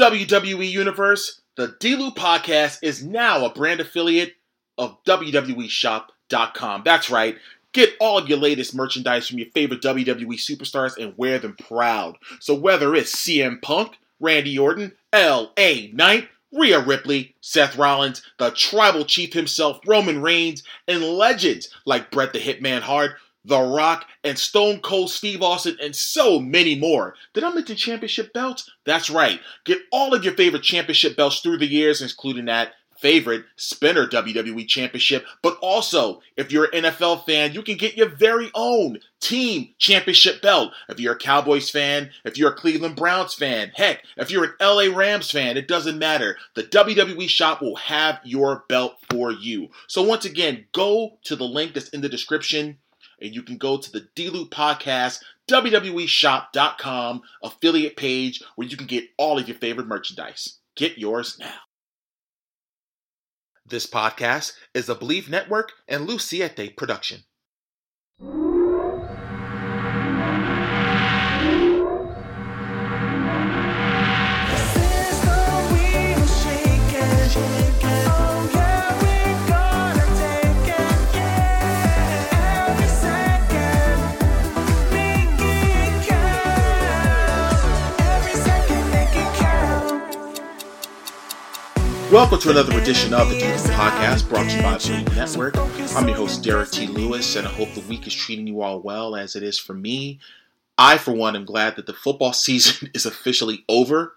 WWE Universe, the D-Lew podcast is now a brand affiliate of WWEshop.com. That's right. Get all of your latest merchandise from your favorite WWE superstars and wear them proud. So whether it's CM Punk, Randy Orton, L.A. Knight, Rhea Ripley, Seth Rollins, the Tribal Chief himself, Roman Reigns, and legends like Bret the Hitman Hart, The Rock, and Stone Cold Steve Austin, and so many more. Did I mention championship belts? That's right. Get all of your favorite championship belts through the years, including that favorite spinner WWE Championship, but also, if you're an NFL fan, you can get your very own team championship belt. If you're a Cowboys fan, if you're a Cleveland Browns fan, heck, if you're an LA Rams fan, it doesn't matter. The WWE shop will have your belt for you. So, once again, go to the link that's in the description and you can go to the D-Lew Podcast WWEshop.com affiliate page where you can get all of your favorite merchandise. Get yours now. This podcast is a Believe Network and Luciete production. Welcome to another edition of the D-Lew Podcast brought to you by Believe Network. I'm your host, Derrick T. Lewis, and I hope the week is treating you all well as it is for me. I, for one, am glad that the football season is officially over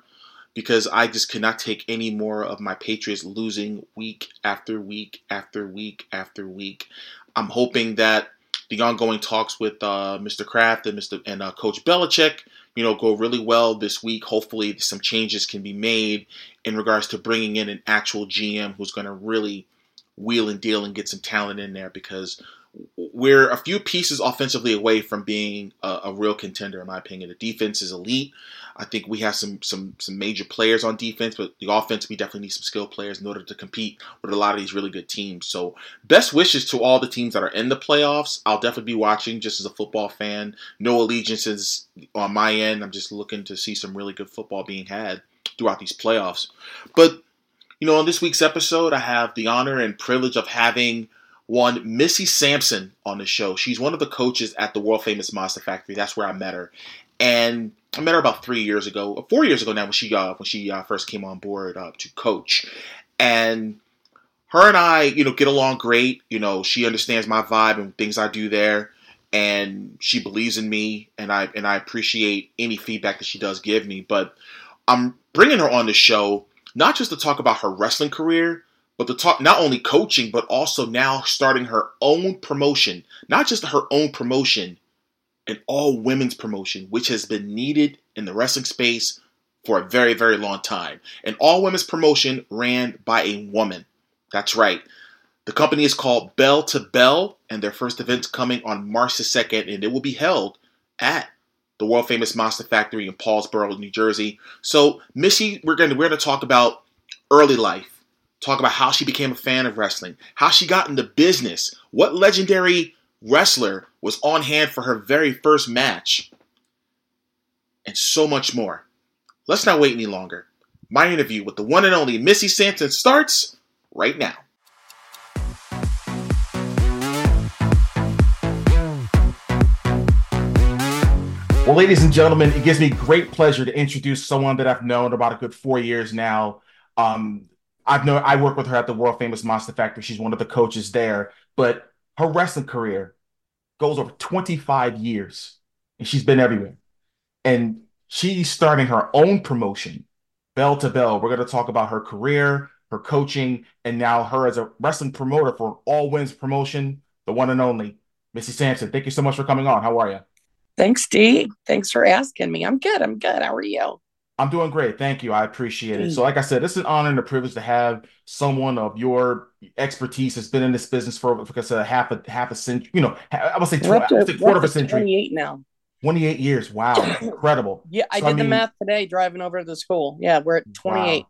because I just cannot take any more of my Patriots losing week after week after week after week. I'm hoping that the ongoing talks with uh, Mr. Kraft and Mr. and uh, Coach Belichick, you know, go really well this week. Hopefully, some changes can be made in regards to bringing in an actual GM who's going to really wheel and deal and get some talent in there because we're a few pieces offensively away from being a, a, real contender, in my opinion. The defense is elite. I think we have some some some major players on defense, but the offense we definitely need some skilled players in order to compete with a lot of these really good teams. So, best wishes to all the teams that are in the playoffs. I'll definitely be watching just as a football fan. No allegiances on my end. I'm just looking to see some really good football being had throughout these playoffs. But you know, on this week's episode, I have the honor and privilege of having one Missy Sampson on the show. She's one of the coaches at the world famous Monster Factory. That's where I met her, and I met her about three years ago, four years ago now when she uh, when she uh, first came on board uh, to coach, and her and I, you know, get along great. You know, she understands my vibe and things I do there, and she believes in me, and I and I appreciate any feedback that she does give me. But I'm bringing her on the show not just to talk about her wrestling career, but the talk not only coaching, but also now starting her own promotion, not just her own promotion, an all women's promotion, which has been needed in the wrestling space for a very, very long time. An all women's promotion ran by a woman. That's right. The company is called Belle 2 Bell, and their first event's coming on March the 2nd, and it will be held at the world famous Monster Factory in Paulsboro, New Jersey. So, Missy, we're going to we're going to talk about early life, talk about how she became a fan of wrestling, how she got into business, what legendary wrestler was on hand for her very first match, and so much more. Let's not wait any longer. My interview with the one and only Missy Sampson starts right now. Well, ladies and gentlemen, it gives me great pleasure to introduce someone that I've known about a good four years now. Um, I've known I work with her at the world famous Monster Factory. She's one of the coaches there, but her wrestling career goes over 25 years, and she's been everywhere. And she's starting her own promotion, Belle 2 Bell. We're going to talk about her career, her coaching, and now her as a wrestling promoter for an all wins promotion, the one and only Missy Sampson. Thank you so much for coming on. How are you? Thanks, Dee. Thanks for asking me. I'm good. I'm good. How are you? I'm doing great. Thank you. I appreciate it. So, like I said, it's an honor and a privilege to have someone of your expertise that's been in this business for, I said, half a half a century. You know, I would say, tw- to, I say quarter of a century. 28 now. 28 years. Wow, incredible. Yeah, I so, did I mean, the math today driving over to the school. Yeah, we're at 28. Wow.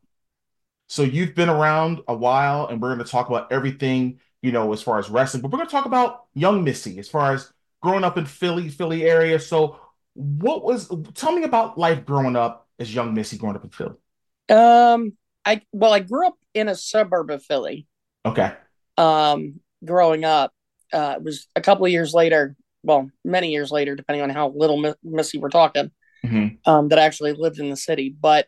So you've been around a while, and we're going to talk about everything you know as far as wrestling, but we're going to talk about young Missy as far as growing up in Philly, Philly area. So, what was? Tell me about life growing up as young Missy growing up in Philly. Um, I well, I grew up in a suburb of Philly. Okay. Um, growing up, uh, it was a couple of years later. Well, many years later, depending on how little Missy we're talking. Mm-hmm. Um, that I actually lived in the city, but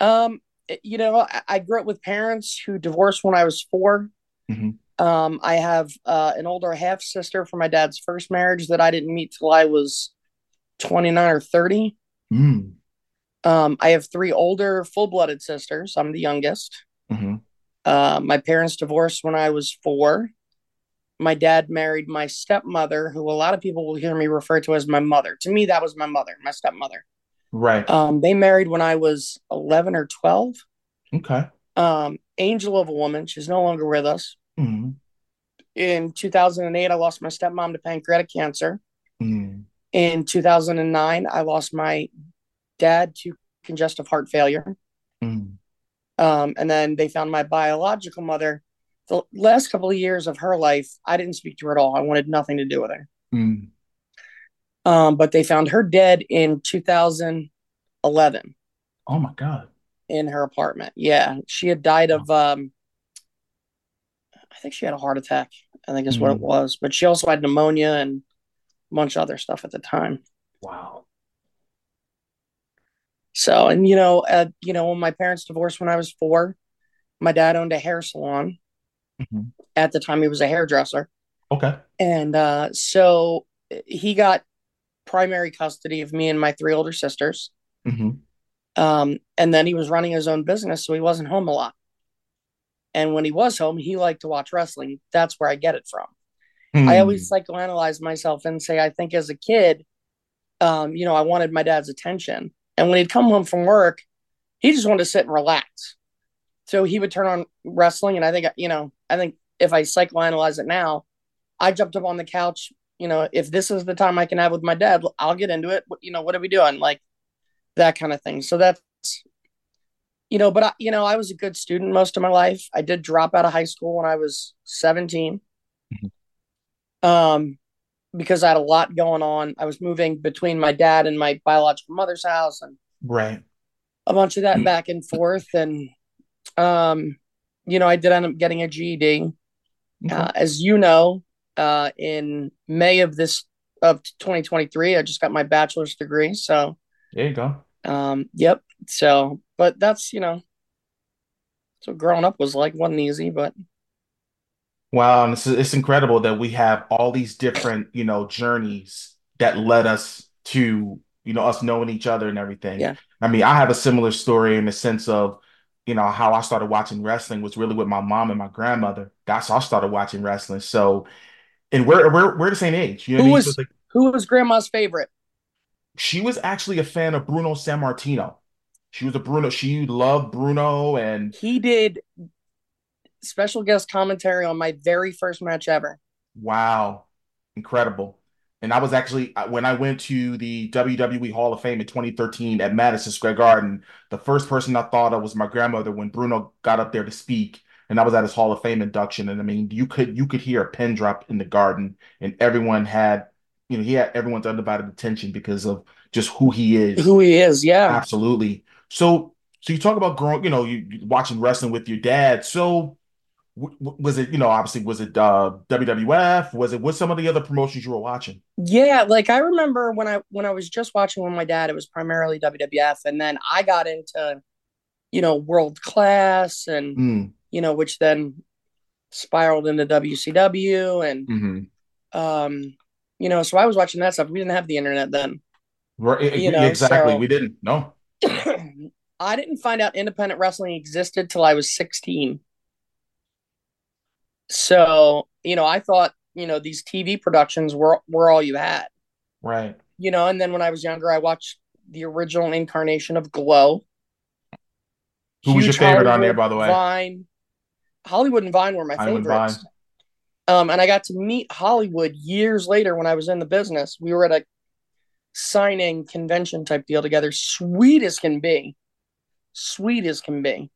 um, you know, I, I, grew up with parents who divorced when I was 4 mm-hmm. Um, I have uh, an older half sister from my dad's first marriage that I didn't meet till I was 29 or 30. Mm. Um, I have three older full blooded sisters. I'm the youngest. Mm-hmm. Uh, my parents divorced when I was four. My dad married my stepmother, who a lot of people will hear me refer to as my mother. To me, that was my mother, my stepmother. Right. Um, they married when I was 11 or 12. Okay. Um, angel of a woman. She's no longer with us. Mm-hmm. In 2008, I lost my stepmom to pancreatic cancer. Mm. In 2009, I lost my dad to congestive heart failure. Mm. Um, and then they found my biological mother. The last couple of years of her life, I didn't speak to her at all. I wanted nothing to do with her. Mm. Um, but they found her dead in 2011. Oh my God. In her apartment. Yeah. She had died of, um, I think she had a heart attack, I think is mm. what it was. But she also had pneumonia and a bunch of other stuff at the time. Wow. So, and you know, uh, you know, when my parents divorced when I was four, my dad owned a hair salon. Mm-hmm. At the time, he was a hairdresser. Okay. And uh, so he got primary custody of me and my three older sisters. Mm-hmm. Um, and then he was running his own business, so he wasn't home a lot. And when he was home, he liked to watch wrestling. That's where I get it from. Mm. I always psychoanalyze myself and say, I think as a kid, um, you know, I wanted my dad's attention. And when he'd come home from work, he just wanted to sit and relax. So he would turn on wrestling. And I think, you know, I think if I psychoanalyze it now, I jumped up on the couch. You know, if this is the time I can have with my dad, I'll get into it. You know, what are we doing? Like that kind of thing. So that's, you know, but I, you know, I was a good student most of my life. I did drop out of high school when I was 17. Mm-hmm. Um, because I had a lot going on. I was moving between my dad and my biological mother's house and right a bunch of that mm. back and forth. And, um, you know, I did end up getting a GED. Okay. Uh, as you know, uh, in May of this of 2023, I just got my bachelor's degree. So there you go. Um, yep. So, but that's you know, so growing up was like wasn't easy, but Wow, and it's, it's incredible that we have all these different, you know, journeys that led us to, you know, us knowing each other and everything. Yeah. I mean, I have a similar story in the sense of, you know, how I started watching wrestling was really with my mom and my grandmother. That's how I started watching wrestling. So, and we're we're we're the same age. You know who was, so like, who was grandma's favorite? She was actually a fan of Bruno Sammartino. She was a Bruno. She loved Bruno, and he did special guest commentary on my very first match ever. Wow. Incredible. And I was actually, uh, when I went to the WWE Hall of Fame in 2013 at Madison Square Garden, the first person I thought of was my grandmother when Bruno got up there to speak. And I was at his Hall of Fame induction. And I mean, you could you could hear a pin drop in the garden, and everyone had, you know, he had everyone's undivided attention because of just who he is. Who he is, yeah. Absolutely. So so you talk about growing, you know, you watching wrestling with your dad. So was it you know obviously was it uh WWF was it what some of the other promotions you were watching? Yeah like I remember when I when I was just watching with my dad it was primarily WWF and then I got into you know world class and mm. you know which then spiraled into WCW and mm-hmm. um you know so I was watching that stuff. We didn't have the internet then. Right you know, exactly. so, we didn't no. I didn't find out independent wrestling existed till I was 16 so, you know, I thought, you know, these TV productions were were all you had. Right. You know, and then when I was younger, I watched the original incarnation of Glow. Who was your favorite Hollywood, on there, by the way? Vine. Hollywood and Vine were my Hollywood favorites. Um, and I got to meet Hollywood years later when I was in the business. We were at a signing convention type deal together. Sweet as can be. Sweet as can be.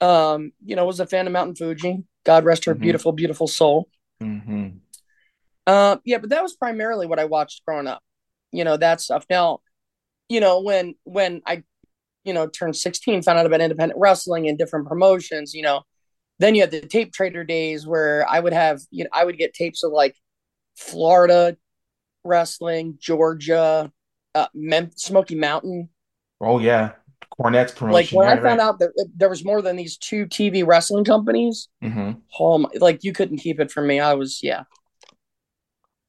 Um, you know, was a fan of Mountain Fiji. God rest her mm-hmm. beautiful, beautiful soul. Mm-hmm. Uh, yeah, but that was primarily what I watched growing up. You know that stuff. Now, you know when when I, you know, turned 16, found out about independent wrestling and different promotions, you know. Then you had the tape trader days where I would have, you know, I would get tapes of like Florida wrestling, Georgia, uh, Mem- Smoky Mountain. Oh yeah, Cornette's promotion. Like when right, I found right. out that there was more than these two TV wrestling companies, mm-hmm. oh my, like you couldn't keep it from me. I was yeah.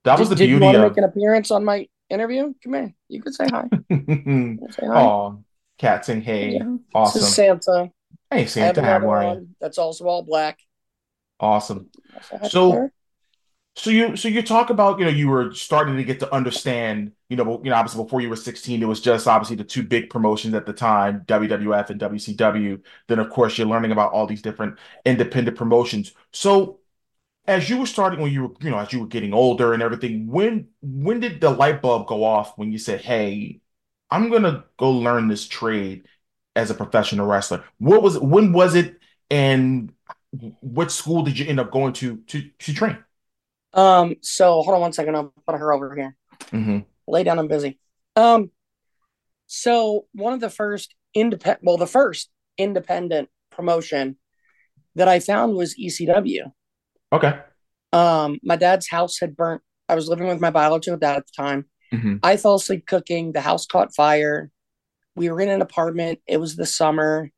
That was did, the beauty. Did you want to make an appearance on my interview? Come here. You could say hi. say hi. Oh, cat saying hey. Yeah. Awesome. This is Santa. Hey Santa, how are you? That's also all black. Awesome. So so you so you talk about you know you were starting to get to understand you know you know obviously before you were 16 it was just obviously the two big promotions at the time WWF and WCW then of course you're learning about all these different independent promotions. So as you were starting when you were you know as you were getting older and everything when when did the light bulb go off when you said hey I'm gonna go learn this trade as a professional wrestler what was when was it and what school did you end up going to to to train um, so hold on one second. I'll put her over here. Mm-hmm. Lay down. I'm busy. Um, so one of the first independent, well, the first independent promotion that I found was ECW. Okay. Um, my dad's house had burnt. I was living with my biological dad at the time. Mm-hmm. I fell asleep cooking. The house caught fire. We were in an apartment. It was the summer.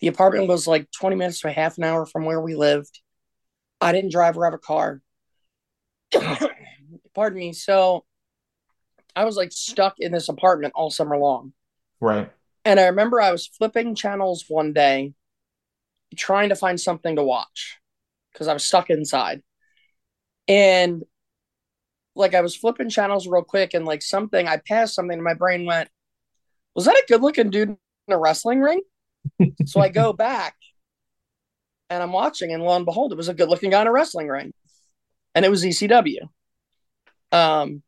The apartment was like 20 minutes to a half an hour from where we lived. I didn't drive or have a car. pardon me. So I was like stuck in this apartment all summer long. Right. And I remember I was flipping channels one day trying to find something to watch because I was stuck inside. And like I was flipping channels real quick and like something I passed something and my brain went, Was that a good looking dude in a wrestling ring? so I go back and I'm watching and lo and behold, it was a good looking guy in a wrestling ring and it was ECW. Um,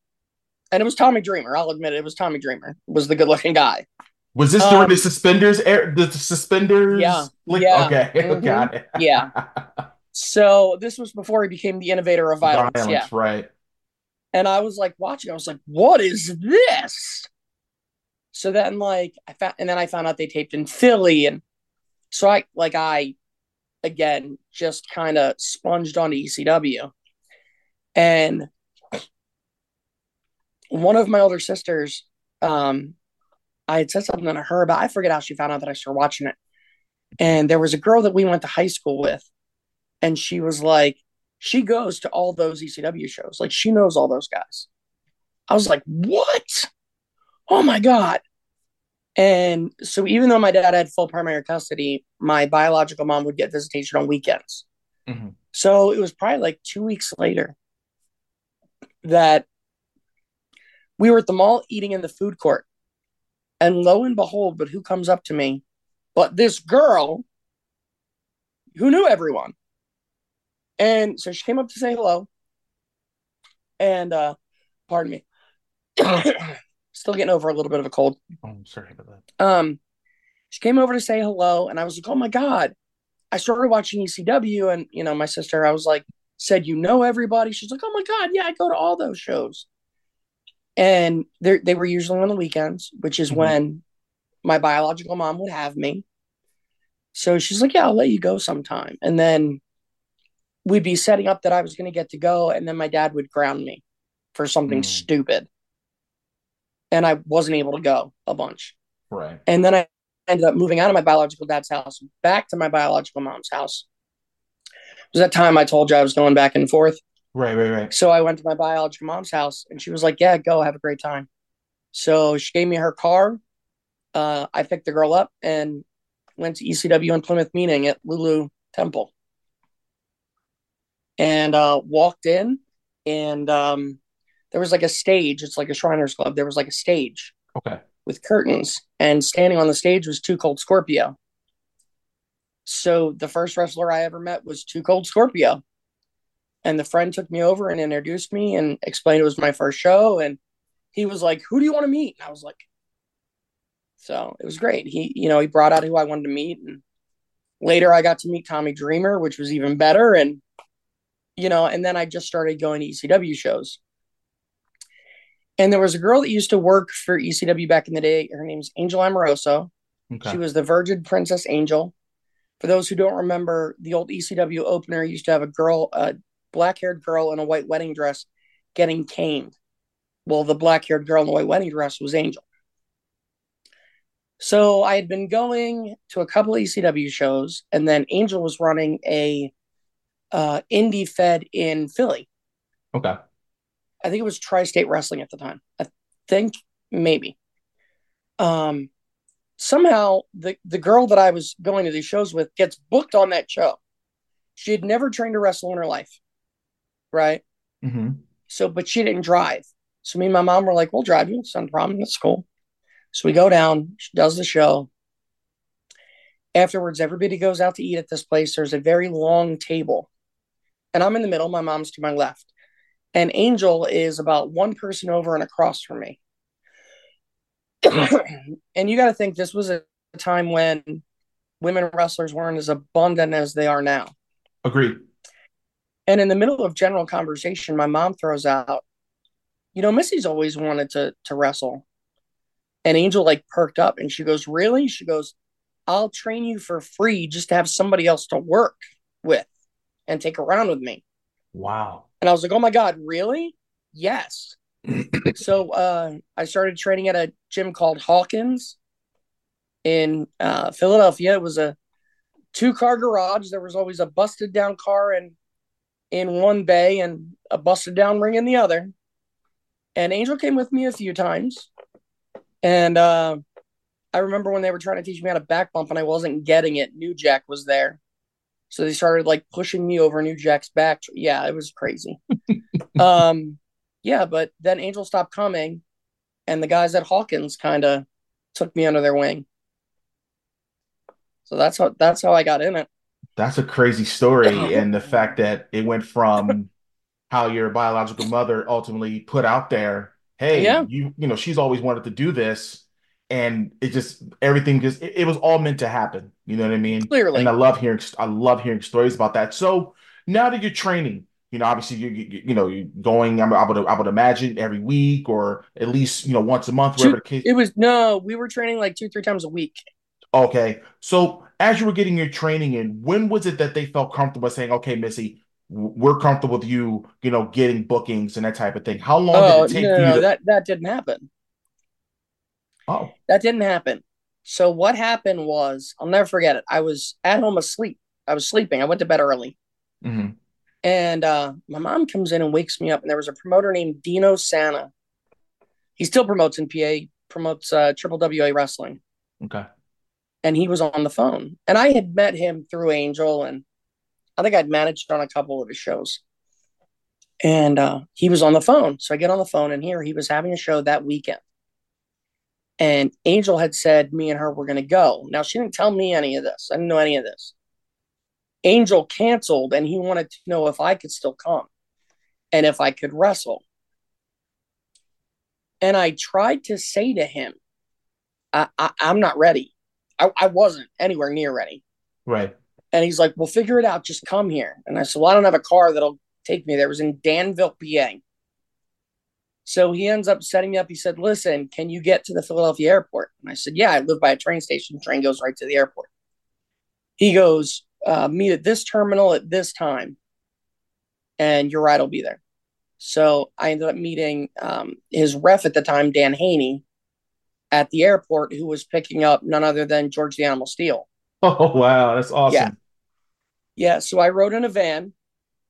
and it was Tommy Dreamer. I'll admit it, it was Tommy Dreamer. Was the good looking guy. Was this during um, the suspenders? Air, the suspenders? Yeah. yeah. Okay. Mm-hmm. Got it. yeah. So this was before he became the innovator of violence. violence yeah. Right. And I was like watching. I was like, "What is this?" So then, like, I found, and then I found out they taped in Philly, and so I, like, I, again, just kind of sponged on ECW. And one of my older sisters, um, I had said something to her about, I forget how she found out that I started watching it. And there was a girl that we went to high school with, and she was like, she goes to all those ECW shows. Like she knows all those guys. I was like, what? Oh my God. And so even though my dad had full primary custody, my biological mom would get visitation on weekends. Mm-hmm. So it was probably like two weeks later that we were at the mall eating in the food court. And lo and behold, but who comes up to me? But this girl who knew everyone. And so she came up to say hello. And uh pardon me. Still getting over a little bit of a cold. Oh, I'm sorry about that. Um she came over to say hello and I was like, "Oh my god." I started watching ECW and you know, my sister I was like, said you know everybody. She's like, oh my god, yeah, I go to all those shows. And they they were usually on the weekends, which is mm-hmm. when my biological mom would have me. So she's like, yeah, I'll let you go sometime. And then we'd be setting up that I was going to get to go, and then my dad would ground me for something mm. stupid, and I wasn't able to go a bunch. Right. And then I ended up moving out of my biological dad's house back to my biological mom's house was that time I told you I was going back and forth. Right, right, right. So I went to my biological mom's house and she was like, Yeah, go have a great time. So she gave me her car. Uh, I picked the girl up and went to ECW and Plymouth meeting at Lulu Temple. And uh, walked in and um, there was like a stage. It's like a Shriners Club. There was like a stage. Okay. With curtains. And standing on the stage was Two Cold Scorpio. So the first wrestler I ever met was Too Cold Scorpio. And the friend took me over and introduced me and explained it was my first show. And he was like, Who do you want to meet? And I was like, So it was great. He, you know, he brought out who I wanted to meet. And later I got to meet Tommy Dreamer, which was even better. And, you know, and then I just started going to ECW shows. And there was a girl that used to work for ECW back in the day. Her name's Angel Amoroso. Okay. She was the Virgin Princess Angel. For those who don't remember, the old ECW opener used to have a girl, a black haired girl in a white wedding dress getting caned. Well, the black haired girl in the white wedding dress was Angel. So I had been going to a couple of ECW shows, and then Angel was running a uh, indie fed in Philly. Okay. I think it was Tri State Wrestling at the time. I think maybe. Um, somehow the the girl that I was going to these shows with gets booked on that show. She had never trained to wrestle in her life, right? Mm-hmm. So, but she didn't drive. So me and my mom were like, "We'll drive you. It's not a problem. That's cool." So we go down. She does the show. Afterwards, everybody goes out to eat at this place. There's a very long table, and I'm in the middle. My mom's to my left, and Angel is about one person over and across from me. And you got to think this was a time when women wrestlers weren't as abundant as they are now. Agreed. And in the middle of general conversation, my mom throws out, "You know, Missy's always wanted to to wrestle." And Angel like perked up, and she goes, "Really?" She goes, "I'll train you for free just to have somebody else to work with and take around with me." Wow. And I was like, "Oh my god, really?" Yes so uh, I started training at a gym called Hawkins in uh, Philadelphia. It was a two car garage. There was always a busted down car in in one bay and a busted down ring in the other. And Angel came with me a few times. And uh, I remember when they were trying to teach me how to back bump and I wasn't getting it. New Jack was there. So they started like pushing me over New Jack's back. Yeah, it was crazy. um, yeah, but then Angel stopped coming, and the guys at Hawkins kind of took me under their wing. So that's how that's how I got in it. That's a crazy story, and the fact that it went from how your biological mother ultimately put out there, "Hey, yeah. you you know, she's always wanted to do this," and it just everything just it, it was all meant to happen. You know what I mean? Clearly, and I love hearing I love hearing stories about that. So now that you're training, you know, obviously you you, you know you're going. I would I would imagine every week or at least you know once a month, whatever the case. It was no, we were training like two three times a week. Okay, so as you were getting your training in, when was it that they felt comfortable saying, "Okay, Missy, we're comfortable with you," you know, getting bookings and that type of thing? How long oh, did it take no, no, to- that that didn't happen. Oh, that didn't happen. So what happened was, I'll never forget it. I was at home asleep. I was sleeping. I went to bed early. Mm-hmm. And uh, my mom comes in and wakes me up, and there was a promoter named Dino Santa. He still promotes in PA, promotes uh, Triple WA Wrestling. Okay. And he was on the phone. And I had met him through Angel, and I think I'd managed on a couple of his shows. And uh, he was on the phone. So I get on the phone, and here he was having a show that weekend. And Angel had said me and her were going to go. Now, she didn't tell me any of this. I didn't know any of this. Angel canceled and he wanted to know if I could still come and if I could wrestle. And I tried to say to him, I, am not ready. I, I wasn't anywhere near ready. Right. And he's like, Well, figure it out. Just come here. And I said, Well, I don't have a car that'll take me there. It was in Danville, PA. So he ends up setting me up. He said, Listen, can you get to the Philadelphia airport? And I said, Yeah, I live by a train station. The train goes right to the airport. He goes, uh, meet at this terminal at this time, and your ride will be there. So I ended up meeting um, his ref at the time, Dan Haney, at the airport, who was picking up none other than George the Animal Steele. Oh wow, that's awesome. Yeah, yeah. So I rode in a van.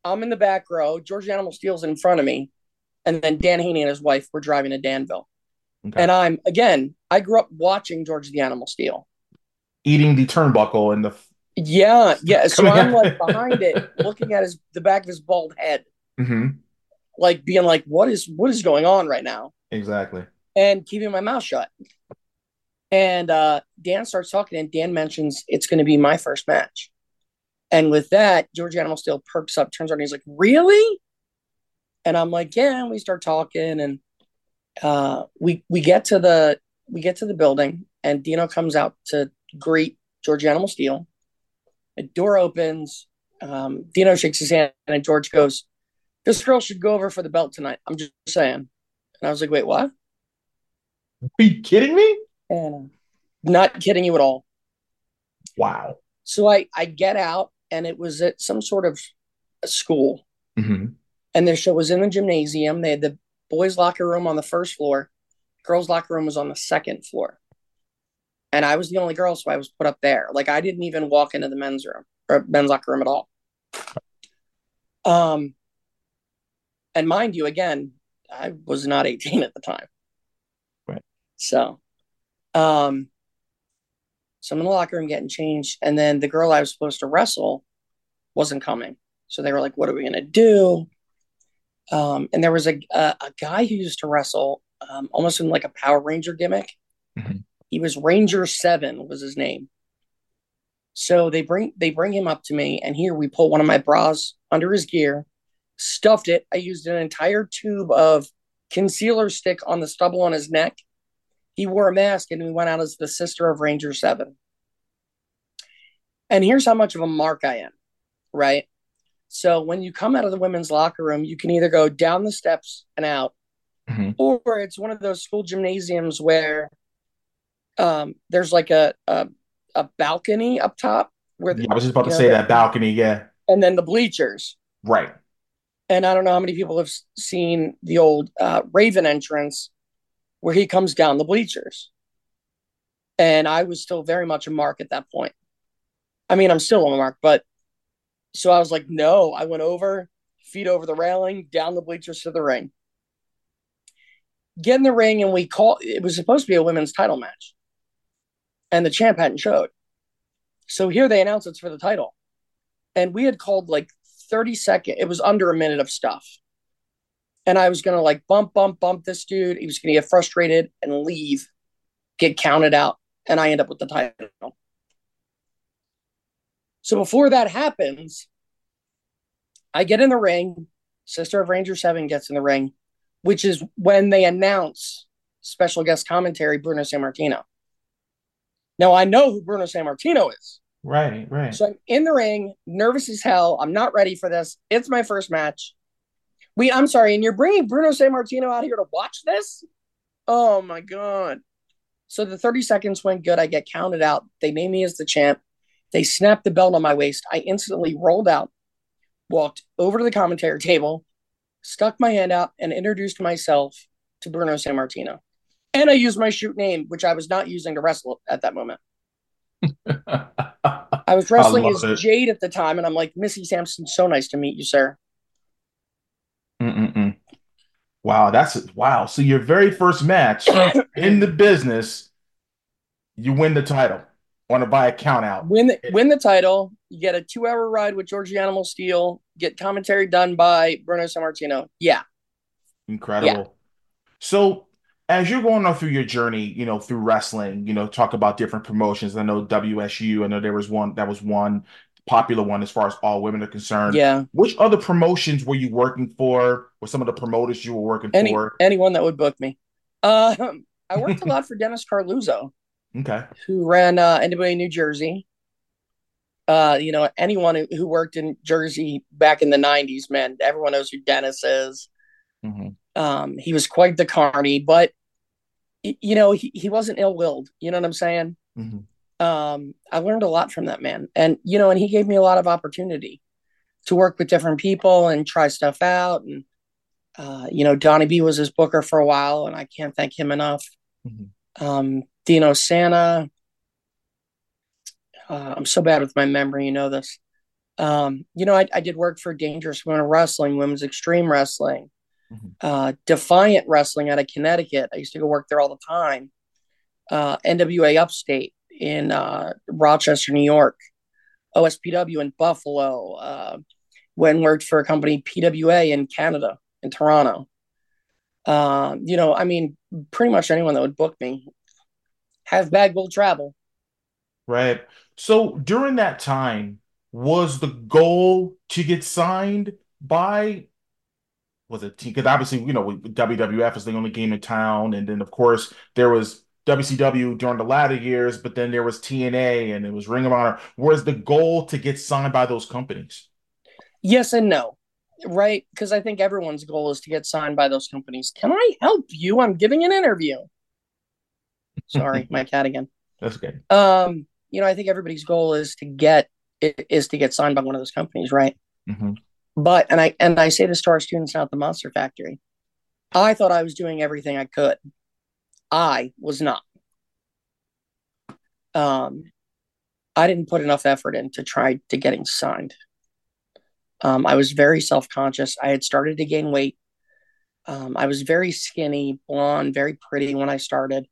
I'm in the back row. George the Animal Steele's in front of me, and then Dan Haney and his wife were driving to Danville. Okay. And I'm again. I grew up watching George the Animal Steele, eating the turnbuckle in the yeah, yeah. So I'm like behind it, looking at his the back of his bald head, mm-hmm. like being like, "What is what is going on right now?" Exactly. And keeping my mouth shut. And uh, Dan starts talking, and Dan mentions it's going to be my first match. And with that, George Animal Steele perks up, turns around, and he's like, "Really?" And I'm like, "Yeah." And we start talking, and uh, we we get to the we get to the building, and Dino comes out to greet George Animal Steele a door opens. Um, Dino shakes his hand, and George goes, "This girl should go over for the belt tonight." I'm just saying. And I was like, "Wait, what?" Are you kidding me? And Not kidding you at all. Wow. So I I get out and it was at some sort of school. Mm-hmm. And their show was in the gymnasium. They had the boys' locker room on the first floor, girls' locker room was on the second floor. And I was the only girl, so I was put up there. Like I didn't even walk into the men's room or men's locker room at all. Um, and mind you, again, I was not 18 at the time. Right. So, um, so I'm in the locker room getting changed, and then the girl I was supposed to wrestle wasn't coming. So they were like, "What are we gonna do?" Um, and there was a, a, a guy who used to wrestle um, almost in like a Power Ranger gimmick. Mm-hmm. He was Ranger Seven was his name. So they bring they bring him up to me, and here we pull one of my bras under his gear, stuffed it. I used an entire tube of concealer stick on the stubble on his neck. He wore a mask, and we went out as the sister of Ranger Seven. And here's how much of a mark I am, right? So when you come out of the women's locker room, you can either go down the steps and out, mm-hmm. or it's one of those school gymnasiums where um, there's like a, a, a balcony up top. Where the, yeah, I was just about to know, say that balcony, yeah. And then the bleachers, right? And I don't know how many people have seen the old uh, Raven entrance where he comes down the bleachers. And I was still very much a mark at that point. I mean, I'm still a mark, but so I was like, no. I went over, feet over the railing, down the bleachers to the ring. Get in the ring, and we call. It was supposed to be a women's title match, and the champ hadn't showed. So here they announce it's for the title, and we had called like 30 second. It was under a minute of stuff, and I was gonna like bump, bump, bump this dude. He was gonna get frustrated and leave, get counted out, and I end up with the title. So before that happens, I get in the ring. Sister of Ranger 7 gets in the ring, which is when they announce special guest commentary Bruno Sammartino. Now I know who Bruno Sammartino is. Right, right. So I'm in the ring, nervous as hell. I'm not ready for this. It's my first match. We, I'm sorry, and you're bringing Bruno Sammartino out here to watch this? Oh my god! So the 30 seconds went good. I get counted out. They name me as the champ. They snapped the belt on my waist. I instantly rolled out, walked over to the commentary table, stuck my hand out, and introduced myself to Bruno Sammartino. And I used my shoot name, which I was not using to wrestle at that moment. I was wrestling I as it. Jade at the time, and I'm like, Missy Sampson, so nice to meet you, sir. Mm-mm-mm. Wow, that's wow. So your very first match in the business, you win the title want to buy a count out. Win the, win the title. You get a two hour ride with Georgie Animal Steele. Get commentary done by Bruno Sammartino. Yeah. Incredible. Yeah. So as you're going on through your journey, you know, through wrestling, you know, talk about different promotions. I know WSU. I know there was one that was one popular one as far as all women are concerned. Yeah. Which other promotions were you working for? Or some of the promoters you were working Any, for? Anyone that would book me. Uh, I worked a lot for Dennis Coralluzzo. Okay. Who ran uh, NWA New Jersey. Uh, you know, anyone who, who worked in Jersey back in the 90s, man, everyone knows who Dennis is. Mm-hmm. Um, he was quite the carny, but, you know, he, he wasn't ill willed. You know what I'm saying? Mm-hmm. Um, I learned a lot from that man. And, you know, and he gave me a lot of opportunity to work with different people and try stuff out. And, uh, you know, Donnie B was his booker for a while, and I can't thank him enough. Mm-hmm. Um, Dino Santa. Uh, I'm so bad with my memory, you know this. Um, you know, I, I, did work for Dangerous Women Wrestling, Women's Extreme Wrestling, mm-hmm. uh, Defiant Wrestling out of Connecticut. I used to go work there all the time. Uh, NWA Upstate in uh, Rochester, New York, OSPW in Buffalo. Uh, and worked for a company PWA in Canada, in Toronto. Uh, you know, I mean, pretty much anyone that would book me have bag will travel. Right. So during that time, was the goal to get signed by was it because obviously you know WWF is the only game in town, and then of course there was WCW during the latter years, but then there was TNA and it was Ring of Honor. Was the goal to get signed by those companies? Yes and no, right? Because I think everyone's goal is to get signed by those companies. Can I help you? I'm giving an interview. Sorry, my cat again. That's good. Um, you know, I think everybody's goal is to get is to get signed by one of those companies, right? Mm-hmm. But and I and I say this to our students now at the Monster Factory. I thought I was doing everything I could. I was not. Um, I didn't put enough effort in to try to getting signed. Um, I was very self conscious. I had started to gain weight. Um, I was very skinny, blonde, very pretty when I started.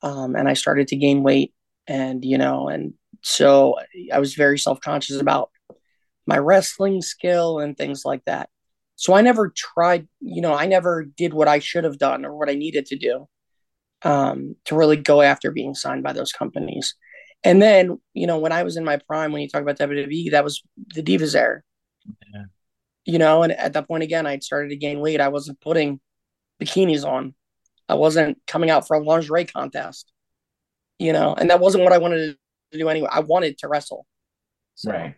Um, and I started to gain weight. And, you know, and so I was very self conscious about my wrestling skill and things like that. So I never tried, you know, I never did what I should have done or what I needed to do um, to really go after being signed by those companies. And then, you know, when I was in my prime, when you talk about WWE, that was the Divas era. Yeah. You know, and at that point again, I'd started to gain weight. I wasn't putting bikinis on. I wasn't coming out for a lingerie contest. You know, and that wasn't what I wanted to do anyway. I wanted to wrestle. So. Right.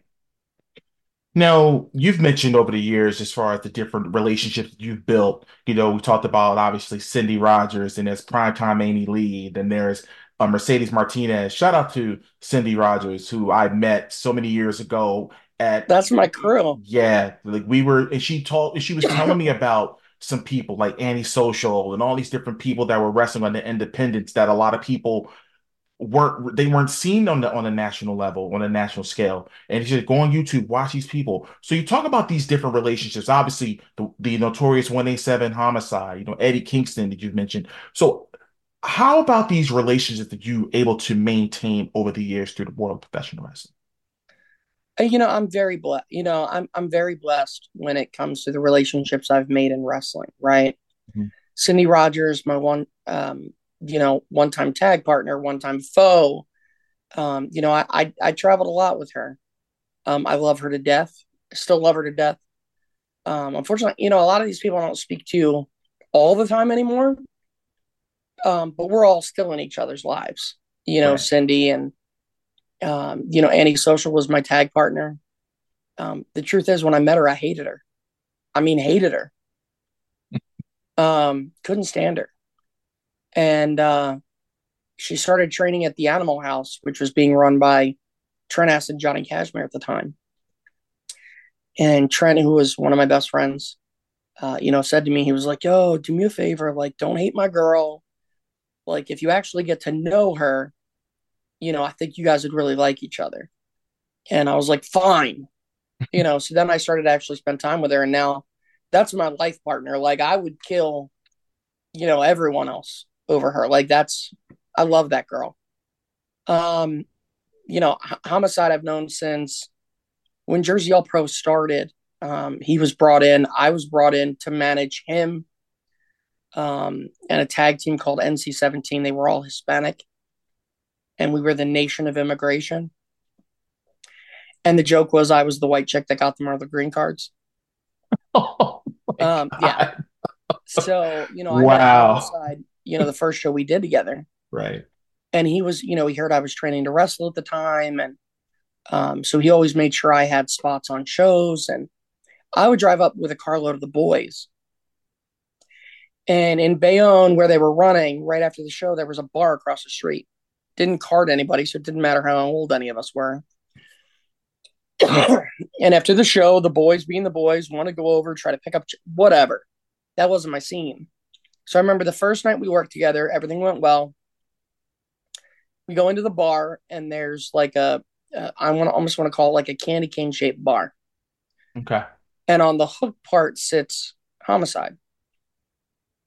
Now, you've mentioned over the years, as far as the different relationships you've built, you know, we talked about obviously Cindy Rogers and there's primetime Amy Lee, then there's uh, Mercedes Martinez. Shout out to Cindy Rogers, who I met so many years ago at. That's my crew. Yeah. Like we were, and she told, she was telling me about some people like Annie Social and all these different people that were wrestling on the independents that a lot of people weren't they weren't seen on the on a national level on a national scale. And he said go on youtube watch these people. So you talk about these different relationships. Obviously the, the notorious 187 homicide you know eddie kingston that you've mentioned. So how about these relationships that you able to maintain over the years through the world of professional wrestling? Uh, you know i'm very blessed you know i'm i'm very blessed when it comes to the relationships i've made in wrestling right? Mm-hmm. cindy rogers my one um you know, one time tag partner, one time foe. Um, you know, I, I, I traveled a lot with her. Um, I love her to death. I still love her to death. Um, unfortunately, you know, a lot of these people I don't speak to all the time anymore. Um, but we're all still in each other's lives. You know, right. Cindy and um, you know, Annie Social was my tag partner. Um, the truth is, when I met her, I hated her. I mean, hated her. um, couldn't stand her and uh, she started training at the Animal House, which was being run by Trent Acid and Johnny Kashmere at the time. And Trent, who was one of my best friends, uh, you know, said to me, he was like, "Yo, do me a favor, like, don't hate my girl. Like, if you actually get to know her, you know, I think you guys would really like each other." And I was like, "Fine," you know. So then I started to actually spend time with her, and now that's my life partner. Like, I would kill, you know, everyone else over her. Like that's I love that girl. Um, you know, H- homicide I've known since when Jersey All Pro started. Um, he was brought in. I was brought in to manage him. Um, and a tag team called NC seventeen. They were all Hispanic, and we were the nation of immigration. And the joke was I was the white chick that got them all the green cards. Oh um, yeah. So you know, I wow. Homicide, you know, the first show we did together. Right. And he was, you know, he heard I was training to wrestle at the time. And um, so he always made sure I had spots on shows. And I would drive up with a carload of the boys. And in Bayonne, where they were running, right after the show, there was a bar across the street. Didn't card anybody, so it didn't matter how old any of us were. and after the show, the boys, being the boys, want to go over, try to pick up whatever. That wasn't my scene. So I remember the first night we worked together, everything went well. We go into the bar and there's like a, uh, I want to almost want to call it like a candy cane shaped bar. Okay. And on the hook part sits homicide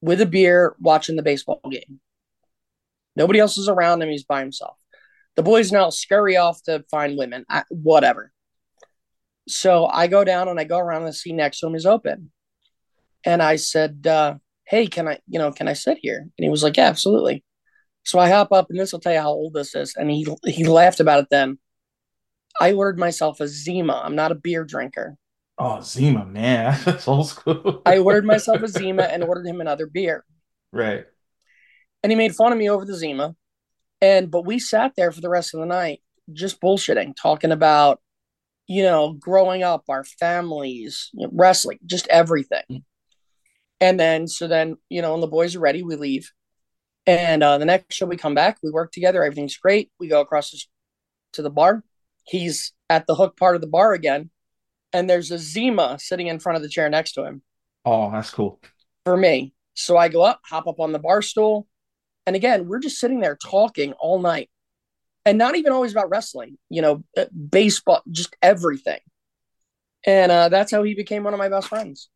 with a beer watching the baseball game. Nobody else is around him. He's by himself. The boys now scurry off to find women, I, whatever. So I go down and I go around and the seat next to him is open. And I said, uh, hey, can I, you know, can I sit here? And he was like, yeah, absolutely. So I hop up, and this will tell you how old this is. And he he laughed about it then. I ordered myself a Zima. I'm not a beer drinker. Oh, Zima, man, that's old school. I ordered myself a Zima and ordered him another beer. Right. And he made fun of me over the Zima. And but we sat there for the rest of the night just bullshitting, talking about, you know, growing up, our families, wrestling, just everything. Mm. And then, so then, you know, when the boys are ready, we leave. And uh, the next show we come back, we work together. Everything's great. We go across to the bar. He's at the hook part of the bar again, and there's a Zima sitting in front of the chair next to him. Oh, that's cool for me. So I go up, hop up on the bar stool, and again, we're just sitting there talking all night, and not even always about wrestling. You know, uh, baseball, just everything. And uh, that's how he became one of my best friends.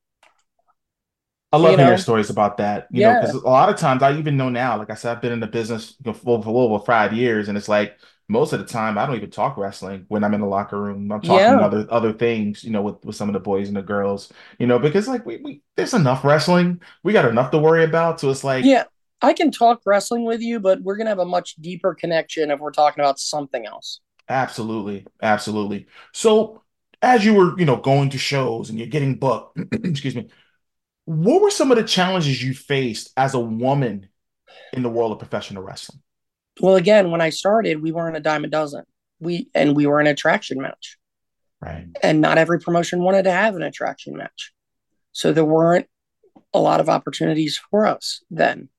I love you hearing stories about that. You yeah. know, because a lot of times I even know now, like I said, I've been in the business for, for a little over five years, and it's like most of the time I don't even talk wrestling when I'm in the locker room. I'm talking yeah. other other things, you know, with, with some of the boys and the girls, you know, because like we, we there's enough wrestling. We got enough to worry about. So it's like Yeah, I can talk wrestling with you, but we're gonna have a much deeper connection if we're talking about something else. Absolutely. Absolutely. So as you were, you know, going to shows and you're getting booked, excuse me, what were some of the challenges you faced as a woman in the world of professional wrestling? Well, again, when I started, we weren't a dime a dozen. We and we were an attraction match. Right. And not every promotion wanted to have an attraction match. So there weren't a lot of opportunities for us then.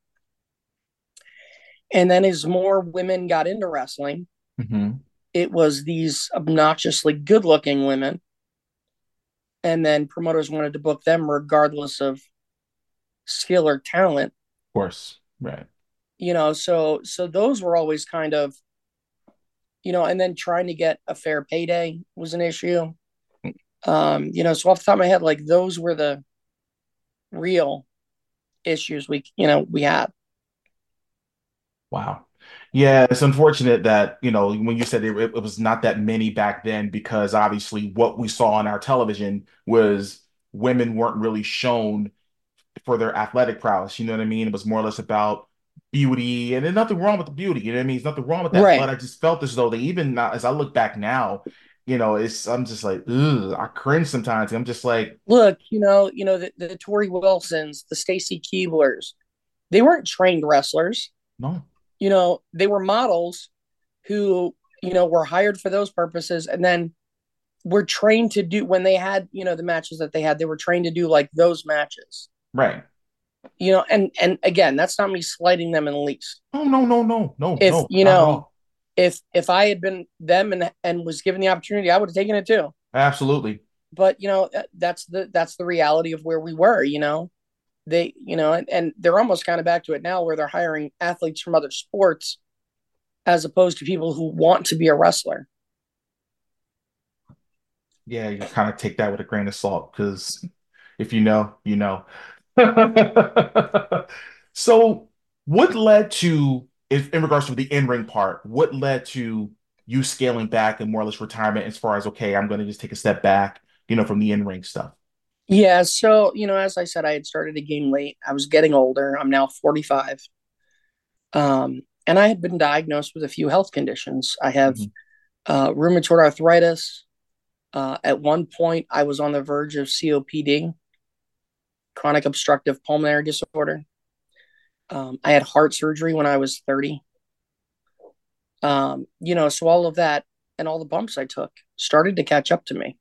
And then as more women got into wrestling, mm-hmm. it was these obnoxiously good looking women and then promoters wanted to book them regardless of skill or talent. Of course, right. You know, so so those were always kind of, you know, and then trying to get a fair payday was an issue. Um, you know, so off the top of my head, like those were the real issues we, you know, we had. Wow. Yeah, it's unfortunate that, you know, when you said it, it, was not that many back then, because obviously what we saw on our television was women weren't really shown for their athletic prowess. You know what I mean? It was more or less about beauty, and there's nothing wrong with the beauty. You know what I mean? There's nothing wrong with that. Right. But I just felt as though they even now, as I look back now, you know, it's I'm just like, ugh, I cringe sometimes. I'm just like, look, you know, you know, the, the Torrie Wilsons, the Stacy Keiblers, they weren't trained wrestlers. No you know, they were models who, you know, were hired for those purposes and then were trained to do when they had, you know, the matches that they had, they were trained to do like those matches. Right. You know, and and again, that's not me slighting them in the least. Oh no, no, no, no. If no, you know, if if I had been them and and was given the opportunity, I would have taken it too. Absolutely. But you know, that's the that's the reality of where we were. You know, they you know and, and they're almost kind of back to it now where they're hiring athletes from other sports as opposed to people who want to be a wrestler. Yeah you kind of take that with a grain of salt because if you know you know. So what led to in, in regards to the in-ring part what led to you scaling back and more or less retirement as far as okay i'm going to just take a step back you know from the in-ring stuff yeah. So, you know, as I said, I had started a game late. I was getting older. I'm now 45. Um, and I had been diagnosed with a few health conditions. I have mm-hmm. uh, rheumatoid arthritis. Uh, at one point, I was on the verge of COPD, chronic obstructive pulmonary disorder. Um, I had heart surgery when I was 30. Um, you know, so all of that and all the bumps I took started to catch up to me.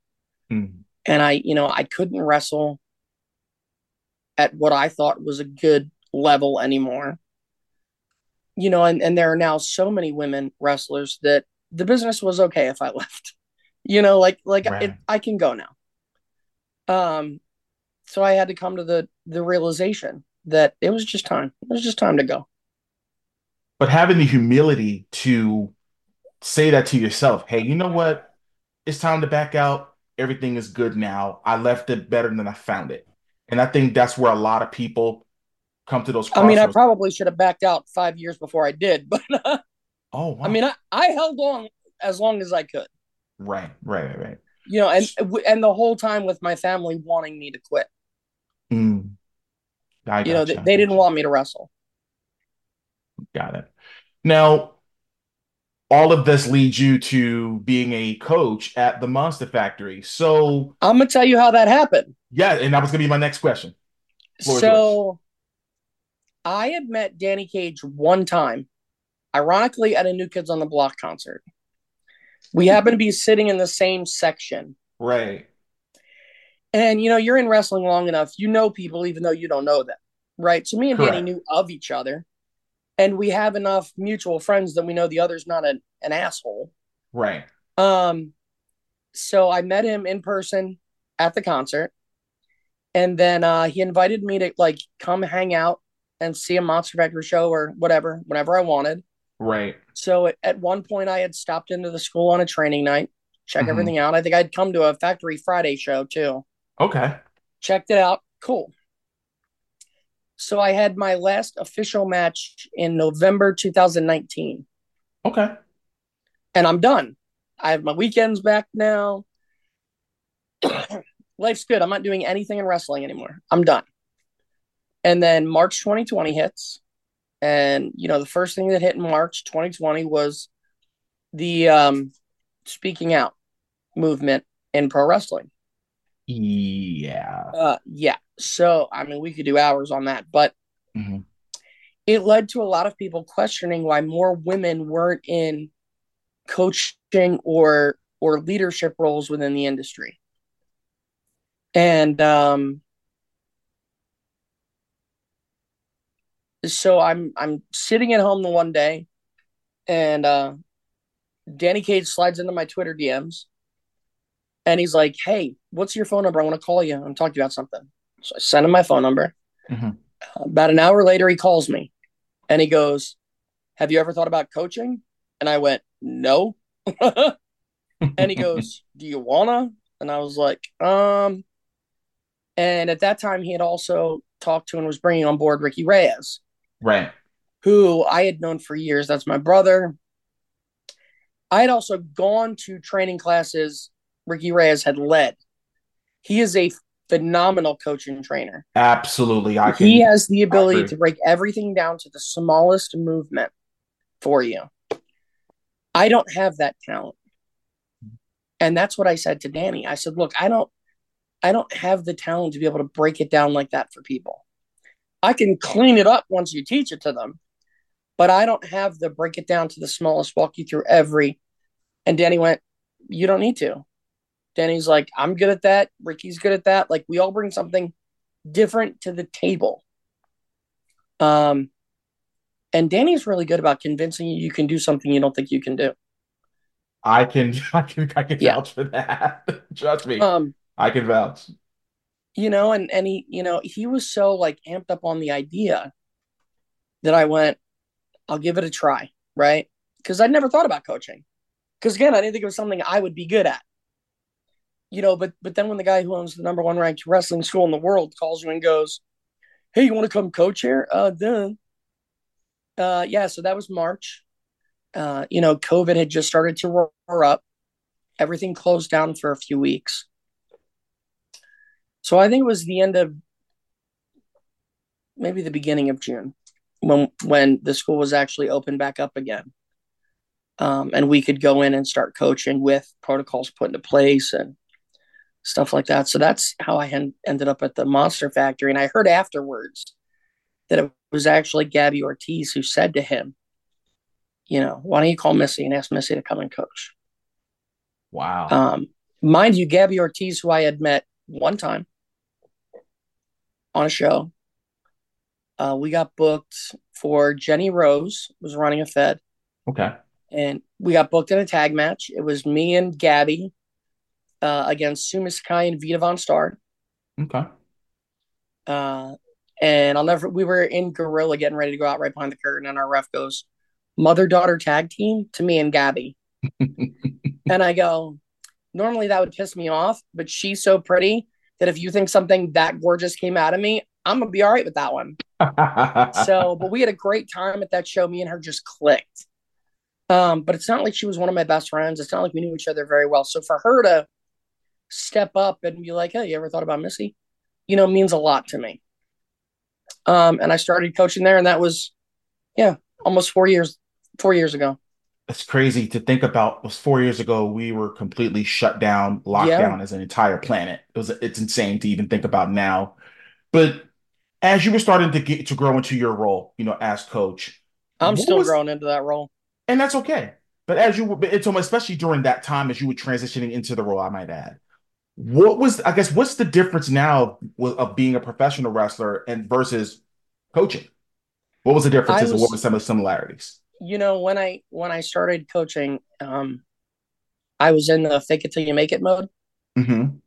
Mm and I, you know, I couldn't wrestle at what I thought was a good level anymore. You know, and, and there are now so many women wrestlers that the business was okay if I left. You know, like like right. it, I can go now. Um, so I had to come to the the realization that it was just time. It was just time to go. But having the humility to say that to yourself, hey, you know what? It's time to back out everything is good now. I left it better than I found it. And I think that's where a lot of people come to those. I mean, I probably should have backed out five years before I did, but uh, oh, wow. I mean, I, I held on as long as I could. Right, right, right, right. You know, and and the whole time with my family wanting me to quit. Mm. you know, they, they didn't want me to wrestle. Got it. Now, all of this leads you to being a coach at the Monster Factory. So I'm gonna tell you how that happened. Yeah, and that was gonna be my next question. Floor so I had met Danny Cage one time, ironically at a New Kids on the Block concert. We happened to be sitting in the same section. Right. And you know, you're in wrestling long enough, you know people even though you don't know them. Right. So me and Correct. Danny knew of each other. And we have enough mutual friends that we know the other's not an, an asshole. Right. Um, so I met him in person at the concert, and then uh, he invited me to like come hang out and see a Monster Factory show or whatever, whenever I wanted. Right. So at, at one point, I had stopped into the school on a training night, check mm-hmm. everything out. I think I'd come to a Factory Friday show too. Okay. Checked it out. Cool. So I had my last official match in November 2019. Okay. And I'm done. I have my weekends back now. Life's good. I'm not doing anything in wrestling anymore. I'm done. And then March 2020 hits. And, you know, the first thing that hit in March 2020 was the um, speaking out movement in pro wrestling. Yeah. Uh, yeah. So, I mean, we could do hours on that, but mm-hmm. it led to a lot of people questioning why more women weren't in coaching or or leadership roles within the industry. And um, so I'm I'm sitting at home the one day, and uh, Danny Cage slides into my Twitter DMs, and he's like, "Hey, what's your phone number? I want to call you and talk to you about something." So I send him my phone number. Mm-hmm. About an hour later, he calls me, and he goes, "Have you ever thought about coaching?" And I went, "No." and he goes, "Do you wanna?" And I was like, "Um." And at that time, he had also talked to and was bringing on board Ricky Reyes, right? Who I had known for years. That's my brother. I had also gone to training classes Ricky Reyes had led. He is a phenomenal coach and trainer. Absolutely. I can, he has the ability to break everything down to the smallest movement for you. I don't have that talent. And that's what I said to Danny. I said, look, I don't I don't have the talent to be able to break it down like that for people. I can clean it up once you teach it to them, but I don't have the break it down to the smallest, walk you through every. And Danny went, You don't need to. Danny's like, I'm good at that. Ricky's good at that. Like we all bring something different to the table. Um, and Danny's really good about convincing you you can do something you don't think you can do. I can, I can, I can yeah. vouch for that. Trust me, um, I can vouch. You know, and and he, you know, he was so like amped up on the idea that I went, I'll give it a try, right? Because I'd never thought about coaching. Because again, I didn't think it was something I would be good at you know, but but then when the guy who owns the number one ranked wrestling school in the world calls you and goes, "Hey, you want to come coach here?" Uh, then, uh, yeah. So that was March. Uh, you know, COVID had just started to roar up. Everything closed down for a few weeks. So I think it was the end of maybe the beginning of June when when the school was actually open back up again. Um, and we could go in and start coaching with protocols put into place and stuff like that. So that's how I en- ended up at the Monster Factory. And I heard afterwards that it was actually Gabby Ortiz who said to him, you know, why don't you call Missy and ask Missy to come and coach? Wow. Um, mind you, Gabby Ortiz, who I had met one time on a show, uh, we got booked for Jenny Rose was running a Fed. Okay. And we got booked in a tag match. It was me and Gabby uh, against Sumi Sakai and Vita Von Star. Okay. Uh, and I'll never. We were in Gorilla getting ready to go out right behind the curtain, and our ref goes, "Mother daughter tag team" to me and Gabby, and I go, "Normally that would piss me off, but she's so pretty that if you think something that gorgeous came out of me, I'm gonna be all right with that one." so, but we had a great time at that show. Me and her just clicked. Um, but it's not like she was one of my best friends. It's not like we knew each other very well. So for her to step up and be like, hey, you ever thought about Missy? You know, means a lot to me. Um, and I started coaching there, and that was, yeah, almost four years, four years ago. That's crazy to think about. It was four years ago. We were completely shut down, locked yeah. down as an entire planet. It was it's insane to even think about now. But as you were starting to get to grow into your role, you know, as coach, I'm still was, growing into that role, and that's okay. But as you, it's almost especially during that time as you were transitioning into the role, I might add what was I guess what's the difference now of being a professional wrestler and versus coaching? What was the differences was, and what were some of the similarities? You know, when I when I started coaching, um, I was in the fake it till you make it mode. Mm-hmm.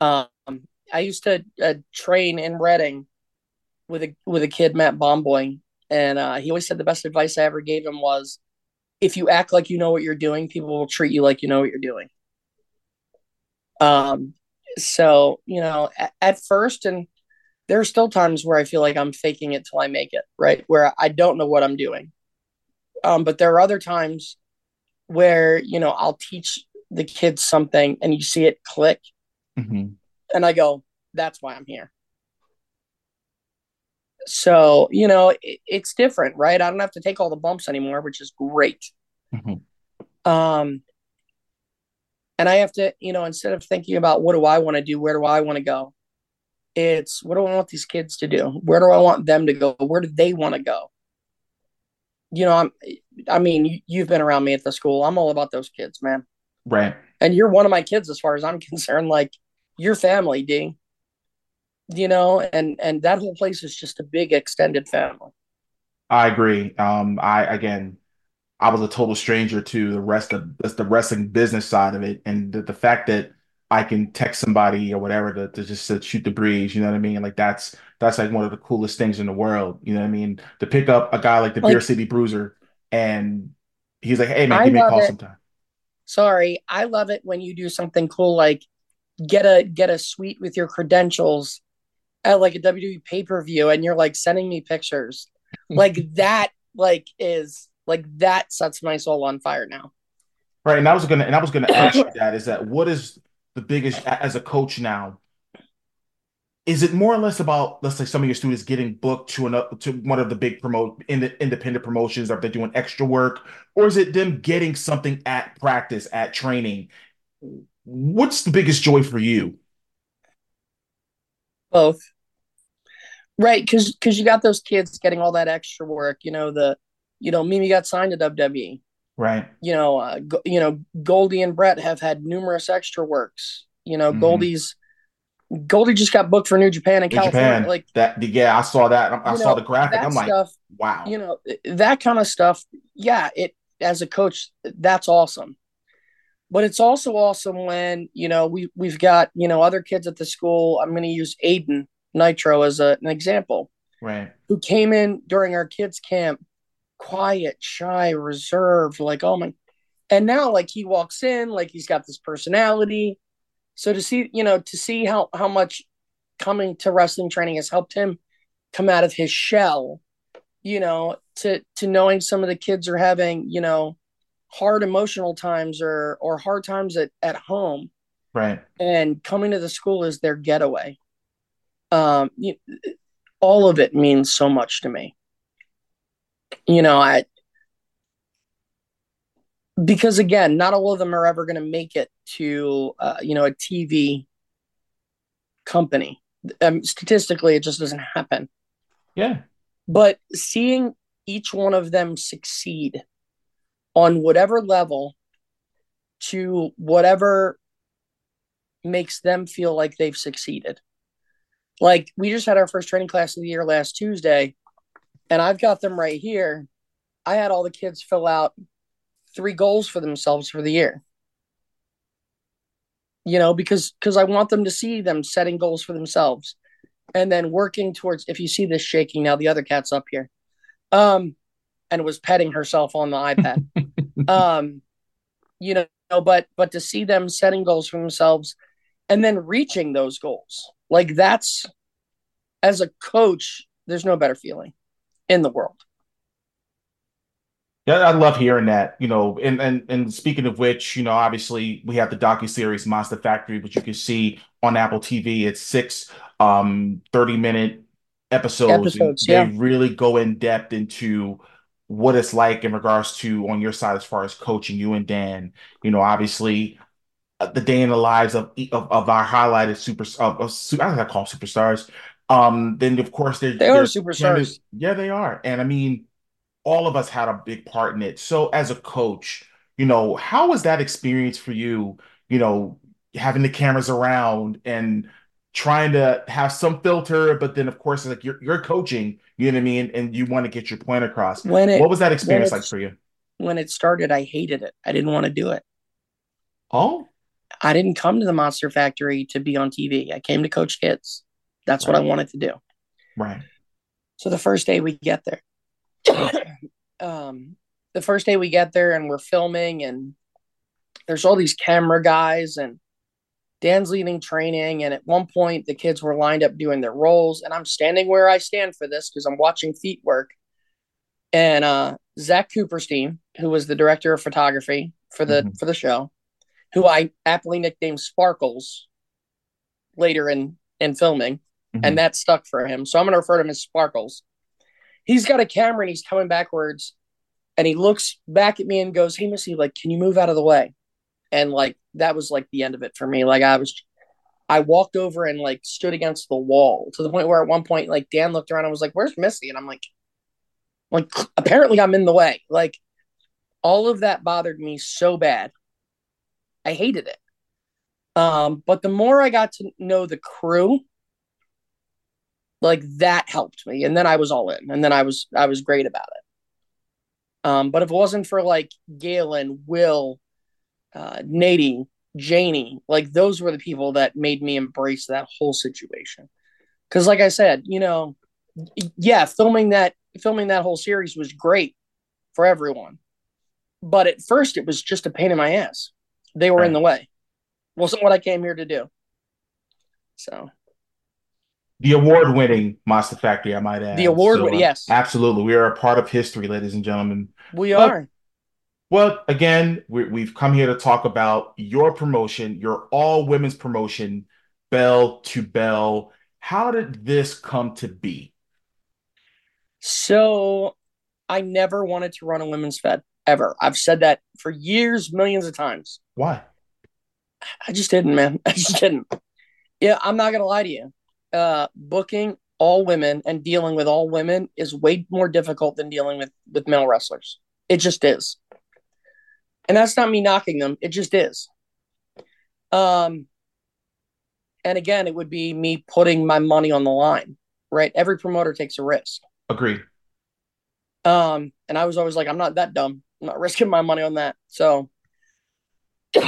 Um, I used to uh, train in Reading with a with a kid Matt Bomboy, and uh, he always said the best advice I ever gave him was, if you act like you know what you're doing, people will treat you like you know what you're doing. Um, so you know, at, at first, and there are still times where I feel like I'm faking it till I make it, right? Where I don't know what I'm doing. Um, but there are other times where you know I'll teach the kids something and you see it click, mm-hmm. and I go, "That's why I'm here." So, you know, it, it's different, right? I don't have to take all the bumps anymore, which is great. Mm-hmm. Um, and I have to, you know, instead of thinking about what do I want to do, where do I want to go, it's what do I want these kids to do? Where do I want them to go? Where do they want to go? You know, I'm, I mean, you, have been around me at the school. I'm all about those kids, man. Right. And you're one of my kids as far as I'm concerned. Like, your family, D you know, and and that whole place is just a big extended family. I agree. Um, I again, I was a total stranger to the rest of the wrestling business side of it, and the, the fact that I can text somebody or whatever to, to just to shoot the breeze, you know what I mean? Like that's that's like one of the coolest things in the world. You know what I mean? To pick up a guy like the like, Beer City Bruiser and he's like, "Hey man, give me a call it. sometime." Sorry, I love it when you do something cool like get a get a suite with your credentials at like a WWE pay per view and you're like sending me pictures, like that, like is like that sets my soul on fire now. Right, and I was gonna and I was gonna ask you that is that what is the biggest as a coach now? Is it more or less about let's say some of your students getting booked to another to one of the big promote in the independent promotions? Are they're doing extra work, or is it them getting something at practice at training? What's the biggest joy for you? Both. Right, because because you got those kids getting all that extra work. You know the, you know Mimi got signed to WWE. Right. You know, uh, go, you know Goldie and Brett have had numerous extra works. You know, mm-hmm. Goldie's Goldie just got booked for New Japan and California. Japan. Like that, yeah, I saw that. I, I saw the graphic. I'm stuff, like, wow. You know, that kind of stuff. Yeah, it as a coach, that's awesome. But it's also awesome when you know we we've got you know other kids at the school. I'm going to use Aiden Nitro as a, an example. Right. Who came in during our kids' camp, quiet, shy, reserved, like, oh my. And now, like, he walks in, like, he's got this personality. So to see, you know, to see how, how much coming to wrestling training has helped him come out of his shell, you know, to, to knowing some of the kids are having, you know, hard emotional times or, or hard times at, at home. Right. And coming to the school is their getaway um, you, all of it means so much to me. You know, I because again, not all of them are ever going to make it to uh, you know a TV company. Um, statistically, it just doesn't happen. Yeah, but seeing each one of them succeed on whatever level to whatever makes them feel like they've succeeded like we just had our first training class of the year last Tuesday, and I've got them right here. I had all the kids fill out three goals for themselves for the year. You know, because because I want them to see them setting goals for themselves and then working towards if you see this shaking now, the other cat's up here. Um and was petting herself on the iPad. um, you know, but but to see them setting goals for themselves and then reaching those goals like that's as a coach, there's no better feeling in the world. Yeah, I love hearing that. You know, and and and speaking of which, you know, obviously we have the docu series Monster Factory, which you can see on Apple TV. It's six um 30 minute episodes. episodes yeah. They really go in depth into what it's like in regards to on your side as far as coaching you and Dan. You know, obviously uh, the day in the lives of of, of our highlighted super of, of I call them superstars. Um, then of course they're, they are superstars. Yeah, they are, and I mean, all of us had a big part in it. So as a coach, you know, how was that experience for you? You know, having the cameras around and trying to have some filter, but then of course like you're you're coaching, you know what I mean, and you want to get your point across. When it, what was that experience like for you? When it started, I hated it. I didn't want to do it. Oh, I didn't come to the Monster Factory to be on TV. I came to coach kids. That's right. what I wanted to do. Right. So the first day we get there, um, the first day we get there and we're filming and there's all these camera guys and Dan's leading training. And at one point, the kids were lined up doing their roles. And I'm standing where I stand for this because I'm watching feet work. And uh, Zach Cooperstein, who was the director of photography for the mm-hmm. for the show, who I aptly nicknamed Sparkles later in in filming, mm-hmm. and that stuck for him. So I'm going to refer to him as Sparkles. He's got a camera and he's coming backwards, and he looks back at me and goes, "Hey, Missy, like, can you move out of the way?" And like that was like the end of it for me. Like I was, I walked over and like stood against the wall to the point where at one point like Dan looked around and was like, "Where's Missy?" And I'm like, like apparently I'm in the way. Like all of that bothered me so bad. I hated it. Um, but the more I got to know the crew, like that helped me, and then I was all in, and then I was I was great about it. Um, but if it wasn't for like Galen, Will, uh, Nady, Janie, like those were the people that made me embrace that whole situation. Because, like I said, you know, yeah, filming that filming that whole series was great for everyone, but at first it was just a pain in my ass. They were right. in the way. Wasn't what I came here to do. So the award winning Monster Factory, I might add. The award winning, so, uh, yes. Absolutely. We are a part of history, ladies and gentlemen. We are. Well, again, we, have come here to talk about your promotion, your all women's promotion, Belle 2 Bell. How did this come to be? So, I never wanted to run a women's fed ever. I've said that for years, millions of times. Why? I just didn't, man. I just didn't. Yeah, I'm not gonna lie to you. Uh, booking all women and dealing with all women is way more difficult than dealing with with male wrestlers. It just is. And that's not me knocking them. It just is. Um, and again, it would be me putting my money on the line, right? Every promoter takes a risk. Agree. Um, and I was always like, I'm not that dumb. I'm not risking my money on that. So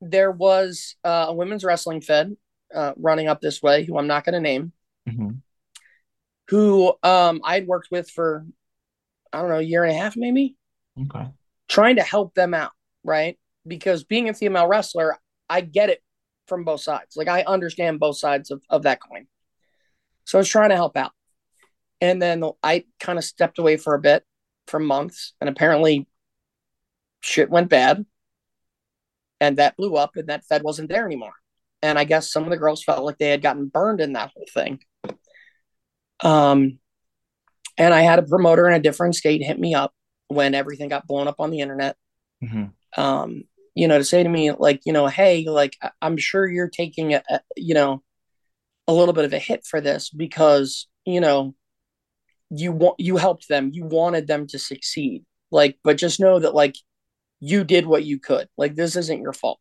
there was uh, a women's wrestling fed uh, running up this way, who I'm not going to name, mm-hmm. who um, I'd worked with for, I don't know, a year and a half, maybe. Okay trying to help them out, right? Because being a female wrestler, I get it from both sides. Like I understand both sides of, of that coin. So I was trying to help out. And then I kind of stepped away for a bit for months, and apparently shit went bad. And that blew up, and that Fed wasn't there anymore. And I guess some of the girls felt like they had gotten burned in that whole thing. Um, and I had a promoter in a different state hit me up when everything got blown up on the internet. Mm-hmm. Um, you know, to say to me like, you know, hey, like I'm sure you're taking a, a, you know, a little bit of a hit for this because you know you want you helped them, you wanted them to succeed. Like, but just know that like you did what you could. Like this isn't your fault.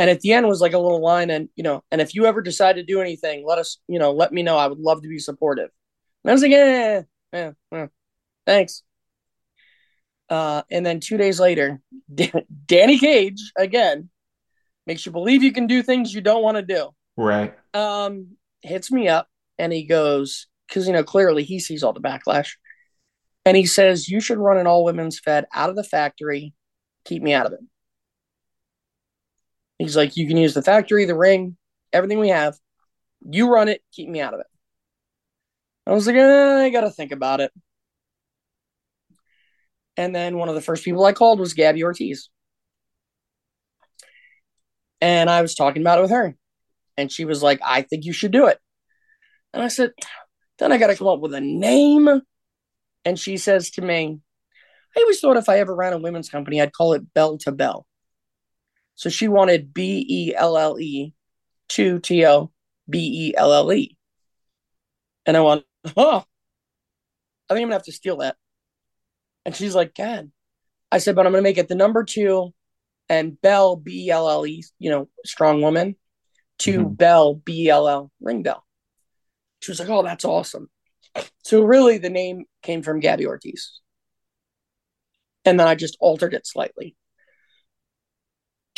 And at the end was like a little line, and you know, and if you ever decide to do anything, let us, you know, let me know. I would love to be supportive. And I was like, yeah, yeah, yeah. thanks. Uh, and then two days later, Danny Cage again makes you believe you can do things you don't want to do. Right. Um, hits me up and he goes, because you know clearly he sees all the backlash, and he says you should run an all women's fed out of the factory, keep me out of it. He's like, you can use the factory, the ring, everything we have. You run it, keep me out of it. I was like, eh, I got to think about it. And then one of the first people I called was Gabby Ortiz. And I was talking about it with her. And she was like, I think you should do it. And I said, then I got to come up with a name. And she says to me, I always thought if I ever ran a women's company, I'd call it Bell to Bell. So she wanted B E L L E to T O B E L L E. And I went, oh, I think I'm to have to steal that. And she's like, God. I said, but I'm to make it the number two and Bell, B E L L E, you know, strong woman, to mm-hmm. Bell, B L L, ring bell. She was like, oh, that's awesome. So really the name came from Gabby Ortiz. And then I just altered it slightly.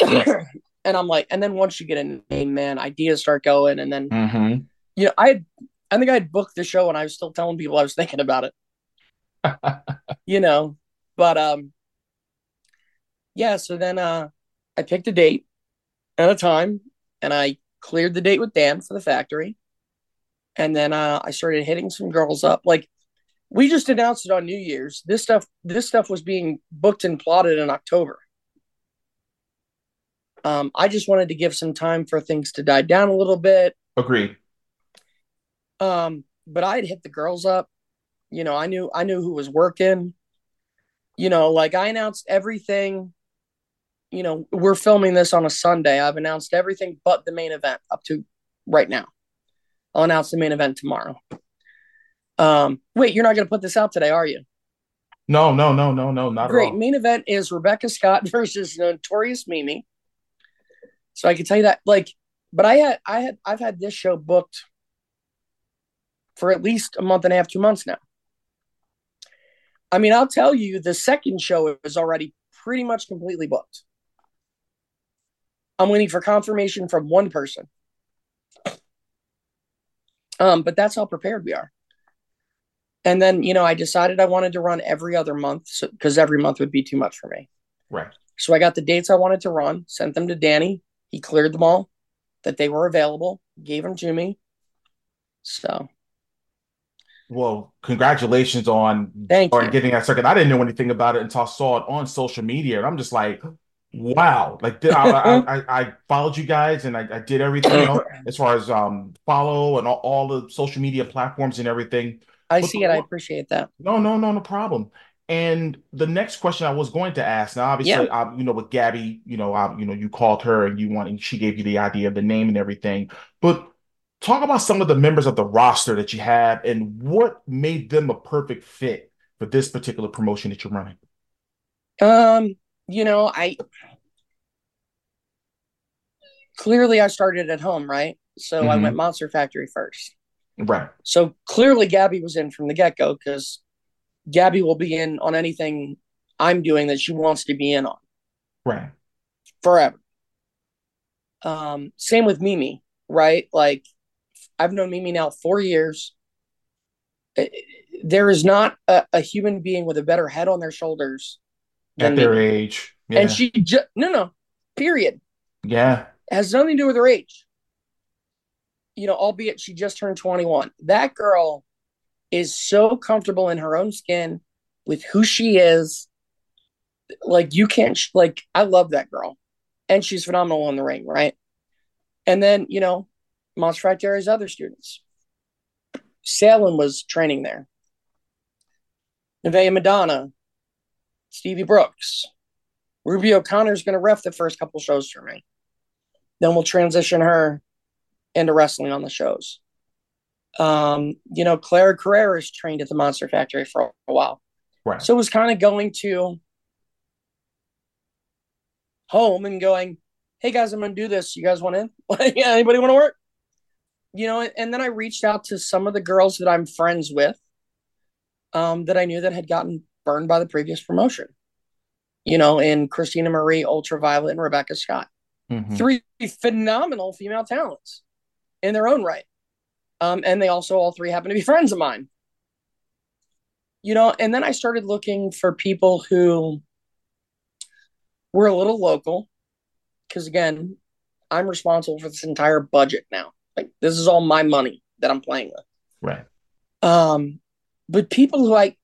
and I'm like, and then once you get a name, man, ideas start going. And then, mm-hmm. you know, I had, I think I had booked the show and I was still telling people I was thinking about it. you know, but, um, yeah. So then, uh, I picked a date and a time and I cleared the date with Dan for the factory. And then, uh, I started hitting some girls up. Like, we just announced it on New Year's. This stuff, this stuff was being booked and plotted in October. Um, I just wanted to give some time for things to die down a little bit. Agree. Um, but I'd hit the girls up. You know, I knew I knew who was working. You know, like I announced everything. You know, we're filming this on a Sunday. I've announced everything but the main event up to right now. I'll announce the main event tomorrow. Um, wait, you're not going to put this out today, are you? No, no, no, no, no, not Great. Main event is Rebecca Scott versus Notorious Mimi. So I can tell you that, like, but I had, I had, I've had this show booked for at least a month and a half, two months now. I mean, I'll tell you, the second show is already pretty much completely booked. I'm waiting for confirmation from one person. Um, but that's how prepared we are. And then, you know, I decided I wanted to run every other month because so, every month would be too much for me. Right. So I got the dates I wanted to run, sent them to Danny. He cleared them all that they were available, gave them to me. So. Well, congratulations on, Thank on getting that circuit. I didn't know anything about it until I saw it on social media. And I'm just like, wow. Like I, I, I, I, followed you guys and I, I did everything you know, as far as um follow and all, all the social media platforms and everything. I but see it. I appreciate that. No, no, no, no problem. And the next question I was going to ask now, obviously, yeah. I, you know, with Gabby, you know, I, you know, you called her and you want, and she gave you the idea of the name and everything. But talk about some of the members of the roster that you have and what made them a perfect fit for this particular promotion that you're running. Um, you know, I clearly I started at home, right? So mm-hmm. I went Monster Factory first. Right. So clearly Gabby was in from the get go because Gabby will be in on anything I'm doing that she wants to be in on. Right. Forever. Um, same with Mimi, right? Like I've known Mimi now four years. There is not a, a human being with a better head on their shoulders at their Mimi. age. Yeah. And she just no no, period. Yeah. It has nothing to do with her age you know, albeit she just turned 21. That girl is so comfortable in her own skin with who she is. Like, you can't, like, I love that girl. And she's phenomenal in the ring, right? And then, you know, Monster Factory's other students. Salem was training there. Nevaeh Madonna, Stevie Brooks. Ruby O'Connor is going to ref the first couple shows for me. Then we'll transition her into wrestling on the shows. Um, you know, Clara Carrera's trained at the Monster Factory for a while. Right. So it was kind of going to home and going, hey guys, I'm gonna do this. You guys want in? yeah, anybody want to work? You know, and then I reached out to some of the girls that I'm friends with, um, that I knew that had gotten burned by the previous promotion. You know, in Christina Marie, Ultraviolet, and Rebecca Scott. Mm-hmm. Three phenomenal female talents in their own right. Um, and they also all three happen to be friends of mine. You know, and then I started looking for people who were a little local. Because again, I'm responsible for this entire budget now. Like this is all my money that I'm playing with. Right. Um, but people who I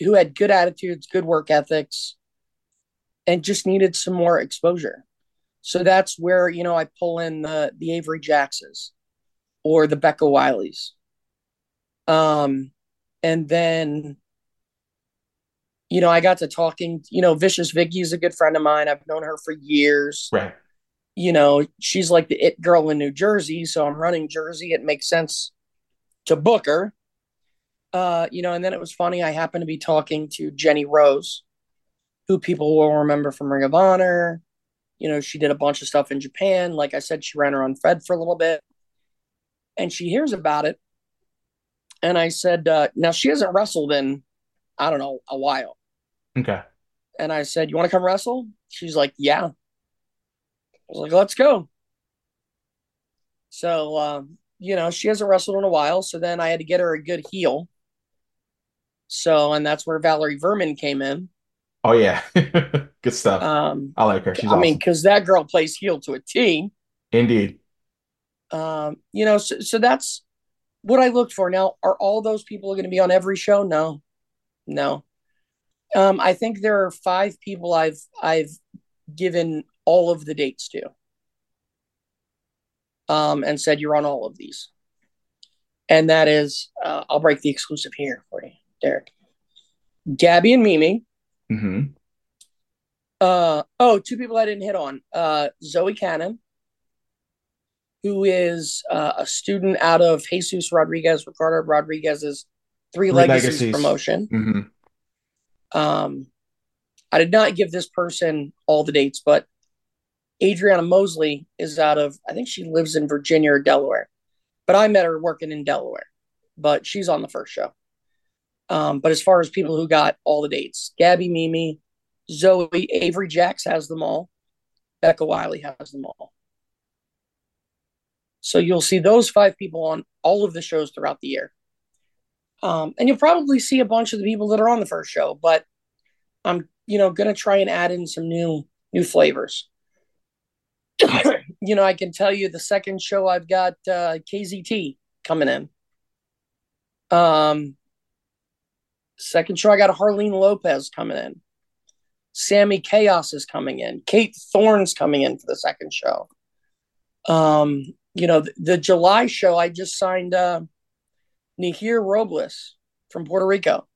who had good attitudes, good work ethics, and just needed some more exposure. So that's where, you know, I pull in the the Avery Jackses or the Becca Wileys. Um, and then, you know, I got to talking, you know, Vicious Vicky is a good friend of mine. I've known her for years. Right. You know, she's like the it girl in New Jersey. So I'm running Jersey. It makes sense to book her. Uh, you know, and then it was funny. I happened to be talking to Jenny Rose, who people will remember from Ring of Honor, You know, she did a bunch of stuff in Japan. Like I said, she ran her own Fed for a little bit. And she hears about it. And I said, uh, now she hasn't wrestled in, I don't know, a while. Okay. And I said, You want to come wrestle? She's like, Yeah. I was like, Let's go. So, um, you know, she hasn't wrestled in a while. So then I had to get her a good heel. So, and that's where Valerie Verman came in. Oh yeah, good stuff. Um, I like her. She's I awesome. mean, because that girl plays heel to a T. Indeed. Um, you know, so, so that's what I looked for. Now, are all those people going to be on every show? No, no. Um, I think there are five people I've I've given all of the dates to, um, and said you're on all of these, and that is uh, I'll break the exclusive here for you, Derrick. Gabby and Mimi. Mm-hmm. Uh, oh, two people I didn't hit on. Uh, Zoe Cannon, who is uh, a student out of Jesus Rodriguez, Ricardo Rodriguez's Three, Three Legacies, Legacies, promotion. Mm-hmm. Um, I did not give this person all the dates, but Adriana Mosley is out of, I think she lives in Virginia or Delaware, but I met her working in Delaware, but she's on the first show. Um, but as far as people who got all the dates, Gabby Mimi, Zoe, Avery Jacks has them all. Becca Wiley has them all. So you'll see those five people on all of the shows throughout the year. Um, and you'll probably see a bunch of the people that are on the first show, but I'm, you know, going to try and add in some new new flavors. you know, I can tell you the second show I've got uh, KZT coming in. Um, second show I got a Harleen Lopez coming in. Sammy Chaos is coming in. Kate Thorne's coming in for the second show. Um, you know, the, the July show I just signed uh Nihir Robles from Puerto Rico.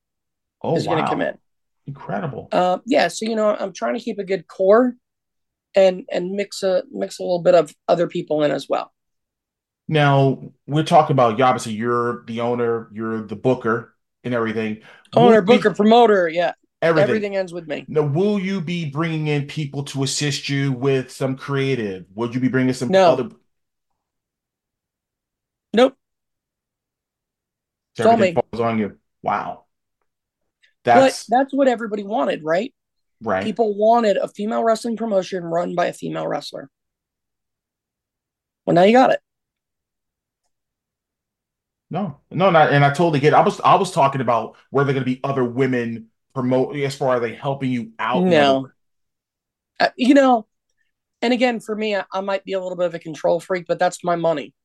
Oh, is wow. going to come in. Incredible. Uh, yeah, so you know, I'm trying to keep a good core and and mix a mix a little bit of other people in as well. Now we're talking about you. obviously you're the owner, you're the booker and everything. Owner, booker, promoter, yeah. Everything. everything ends with me. Now, will you be bringing in people to assist you with some creative? Would you be bringing some no. other? Nope. So everything falls on you. Wow. That's but that's what everybody wanted, right? Right. People wanted a female wrestling promotion run by a female wrestler. Well, now you got it. No, no, not, and I totally get. It. I was, I was talking about where there going to be other women promote as far as they helping you out. No, uh, you know, and again, for me, I, I, might be a little bit of a control freak, but that's my money.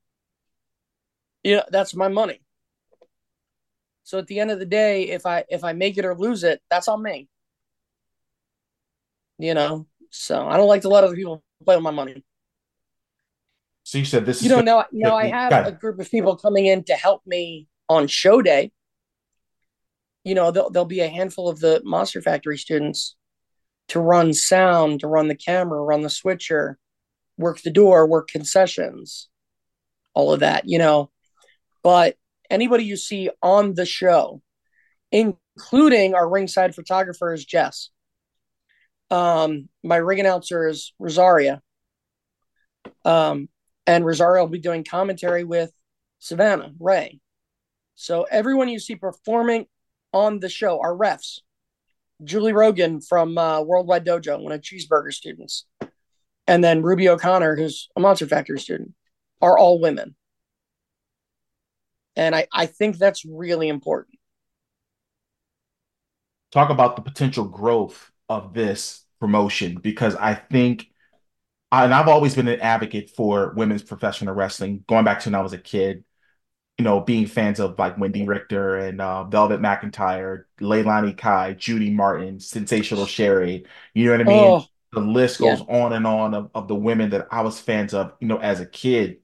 Yeah, that's my money. So at the end of the day, if I if I make it or lose it, that's on me. You know, so I don't like to let other people play with my money. So you said this you don't know, now, now I have a group of people coming in to help me on show day. You know, there'll, there'll be a handful of the Monster Factory students to run sound, to run the camera, run the switcher, work the door, work concessions, all of that, you know. But anybody you see on the show, including our ringside photographer is Jess. Um, my ring announcer is Rosaria. Um, and Rosario will be doing commentary with Savannah Ray. So everyone you see performing on the show are refs. Julie Rogan from uh, Worldwide Dojo, one of Cheeseburger students, and then Ruby O'Connor, who's a Monster Factory student, are all women. And I, I think that's really important. Talk about the potential growth of this promotion because I think and I've always been an advocate for women's professional wrestling, going back to when I was a kid. You know, being fans of like Wendi Richter and uh, Velvet McIntyre, Leilani Kai, Judy Martin, Sensational Sherri. You know what I mean? Oh, the list goes yeah. on and on of, of the women that I was fans of, you know, as a kid.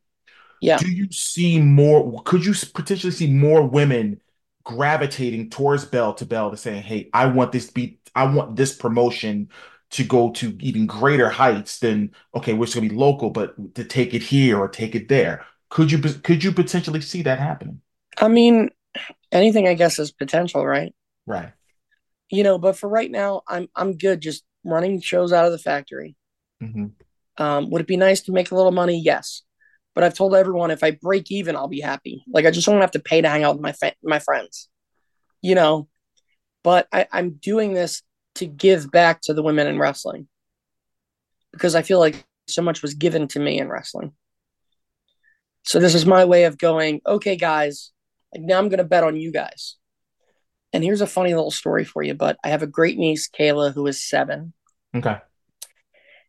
Yeah. Do you see more? Could you potentially see more women gravitating towards Belle 2 Bell to saying, "Hey, I want this beat. I want this promotion to go to even greater heights than okay, we're just gonna be local, but to take it here or take it there. Could you could you potentially see that happening? I mean, anything I guess is potential, right? Right. You know, but for right now, I'm I'm good just running shows out of the factory. Mm-hmm. Um, would it be nice to make a little money? Yes. But I've told everyone if I break even, I'll be happy. Like I just don't have to pay to hang out with my fa- my friends, you know. But I, I'm doing this to give back to the women in wrestling because I feel like so much was given to me in wrestling. So this is my way of going, okay, guys, like now I'm going to bet on you guys. And here's a funny little story for you, but I have a great niece, Kayla, who is seven. Okay.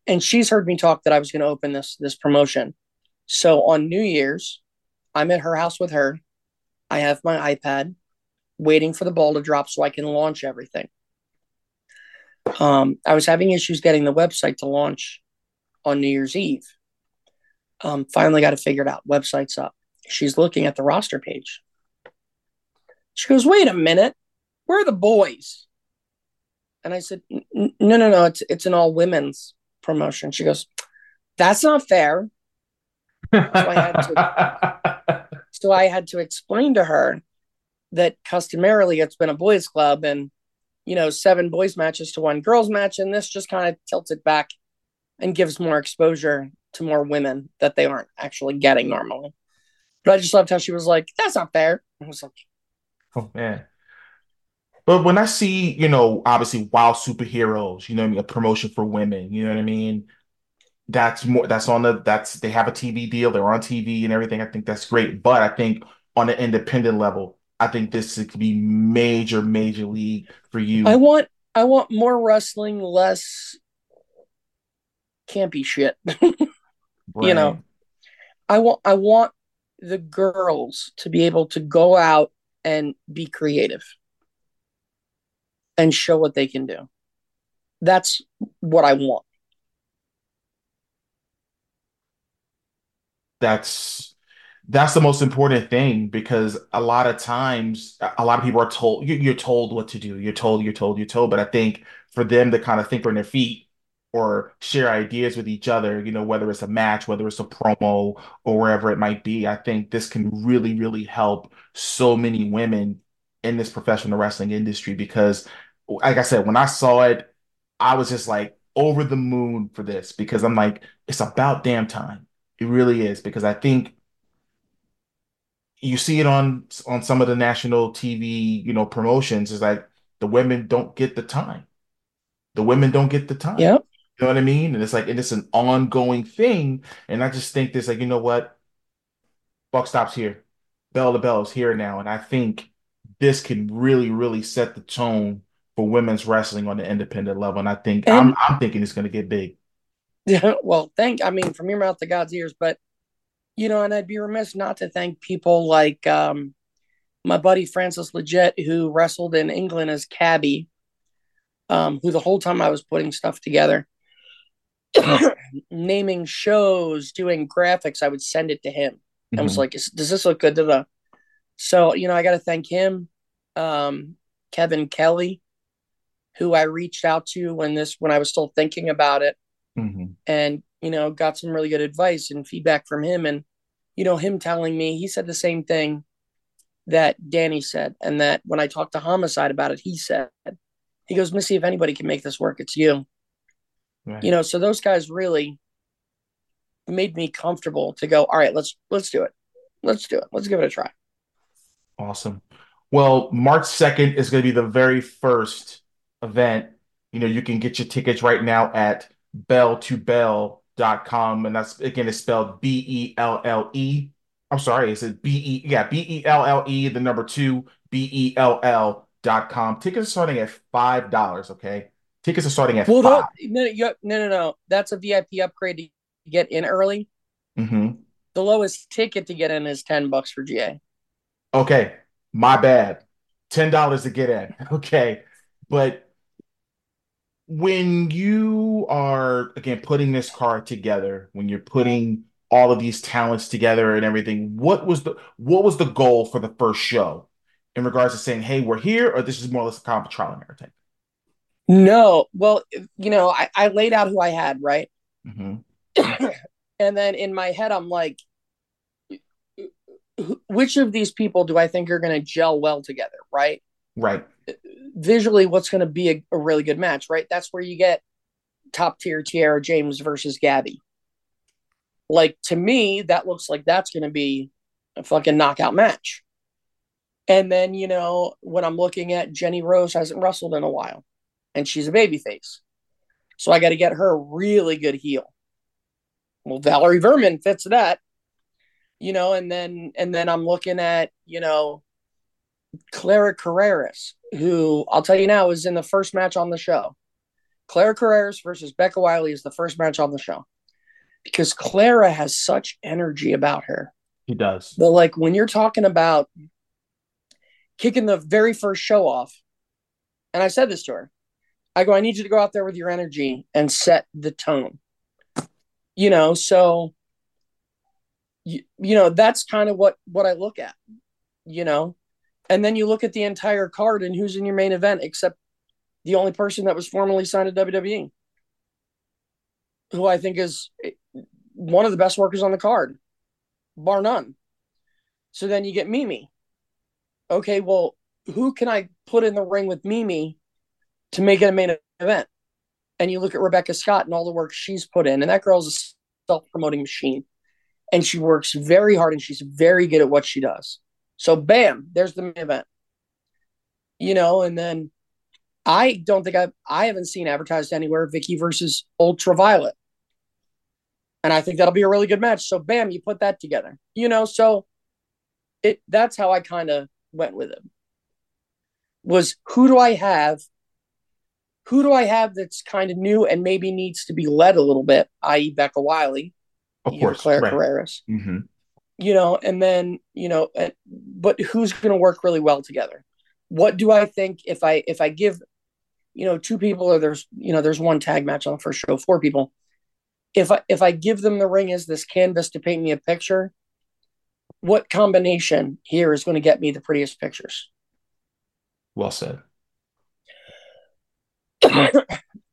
And she's heard me talk that I was going to open this this promotion. So on New Year's, I'm at her house with her. I have my iPad waiting for the ball to drop so I can launch everything. Um, I was having issues getting the website to launch on New Year's Eve. Um, finally got it figured out. Website's up. She's looking at the roster page. She goes, "Wait a minute, where are the boys?" And I said, "No, no, no. It's it's an all women's promotion." She goes, "That's not fair." So I had to, so I had to explain to her that customarily it's been a boys' club and you know seven boys matches to one girls match, and this just kind of tilts it back and gives more exposure to more women that they aren't actually getting normally. But I just loved how she was like, "That's not fair." I was like, Oh man. But when I see, you know, obviously WOW superheroes, you know, I mean, a promotion for women, you know what I mean? That's more that's on the that's they have a TV deal, they're on TV and everything. I think that's great. But I think on an independent level, I think this could be major, major league for you. I want I want more wrestling, less campy shit. You know. I want I want the girls to be able to go out and be creative and show what they can do. That's what I want. That's that's the most important thing because a lot of times a lot of people are told you're told what to do you're told you're told you're told but i think for them to kind of think on their feet or share ideas with each other, you know, whether it's a match, whether it's a promo or wherever it might be. I think this can really, really help so many women in this professional wrestling industry because, like I said, when I saw it, I was just like over the moon for this because I'm like, it's about damn time. It really is because I think you see it on on some of the national TV, you know, promotions. Is like the women don't get the time. The women don't get the time. Yep. You know what I mean? And it's like, and it's an ongoing thing. And I just think this, like, you know what? Buck stops here. Belle 2 Bell is here now. And I think this can really, really set the tone for women's wrestling on the independent level. And I think and, I'm, I'm thinking it's going to get big. Well, thank, I mean, from your mouth to God's ears, but you know, and I'd be remiss not to thank people like um, my buddy Francis Leggett, who wrestled in England as Cabby, um, who the whole time I was putting stuff together naming shows, doing graphics, I would send it to him. Mm-hmm. I was mm-hmm. like, "Does this look good to the?" So you know, I got to thank him, um, Kevin Kelly, who I reached out to when this when I was still thinking about it, mm-hmm. and you know, got some really good advice and feedback from him, and you know, him telling me he said the same thing that Danny said, and that when I talked to Homicide about it, he said, he goes, Missy, if anybody can make this work, it's you. Right. You know, so those guys really made me comfortable to go, all right, let's let's do it. Let's do it. Let's give it a try. Awesome. Well, March 2nd is going to be the very first event. You know, you can get your tickets right now at belle2bell.com. And that's again, it's spelled B E L L E. I'm sorry, is it B E? Yeah, B E L L E, the number two, B E L L dot com. Tickets are starting at $5. Okay. Tickets are starting at well, five. No, no, no, no. That's a VIP upgrade to get in early. Mm-hmm. The lowest ticket to get in is ten bucks for GA. Okay, my bad. Ten dollars to get in. Okay, but when you are again putting this card together, when you're putting all of these talents together and everything, what was the what was the goal for the first show in regards to saying, "Hey, we're here," or this is more or less a kind of trial and error type? No, well, you know, I, I laid out who I had, right? Mm-hmm. and then in my head, I'm like, which of these people do I think are going to gel well together, right? Right. Visually, what's going to be a, a, really good match, right? That's where you get top tier Tiara James versus Gabby. Like to me, that looks like that's going to be a fucking knockout match. And then, you know, when I'm looking at Jenny Rose hasn't wrestled in a while and she's a baby face. So I got to get her a really good heel. Well, Valerie Verman fits that, you know, and then, and then I'm looking at, you know, Clara Carreras, who I'll tell you now is in the first match on the show. Clara Carreras versus Becca Wiley is the first match on the show because Clara has such energy about her. He does. But like when you're talking about kicking the very first show off, and I said this to her, I go, I need you to go out there with your energy and set the tone. You know, so you, you know, that's kind of what what I look at, you know. And then you look at the entire card and who's in your main event except the only person that was formally signed to WWE, who I think is eh, one of the best workers on the card, bar none. So then you get Mimi. Okay, well, who can I put in the ring with Mimi to make it a main event? And you look at Rebecca Scott and all the work she's put in, and that girl's a self promoting machine. And she works very hard and she's very good at what she does. So, bam, there's the main event. You know, and then I don't think I've I haven't seen advertised anywhere Vicky versus Ultraviolet. And I think that'll be a really good match. So bam, you put that together. You know, so it that's how I kind of went with it. Was who do I have? Who do I have that's kind of new and maybe needs to be led a little bit, i.e. Becca Wiley, of course, Claire right. Carreras. Mm-hmm. You know, and then, you know, but who's going to work really well together? What do I think if I if I give you know, two people or there's, you know, there's one tag match on the first show, four people. If I if I give them the ring as this canvas to paint me a picture, what combination here is going to get me the prettiest pictures? Well said.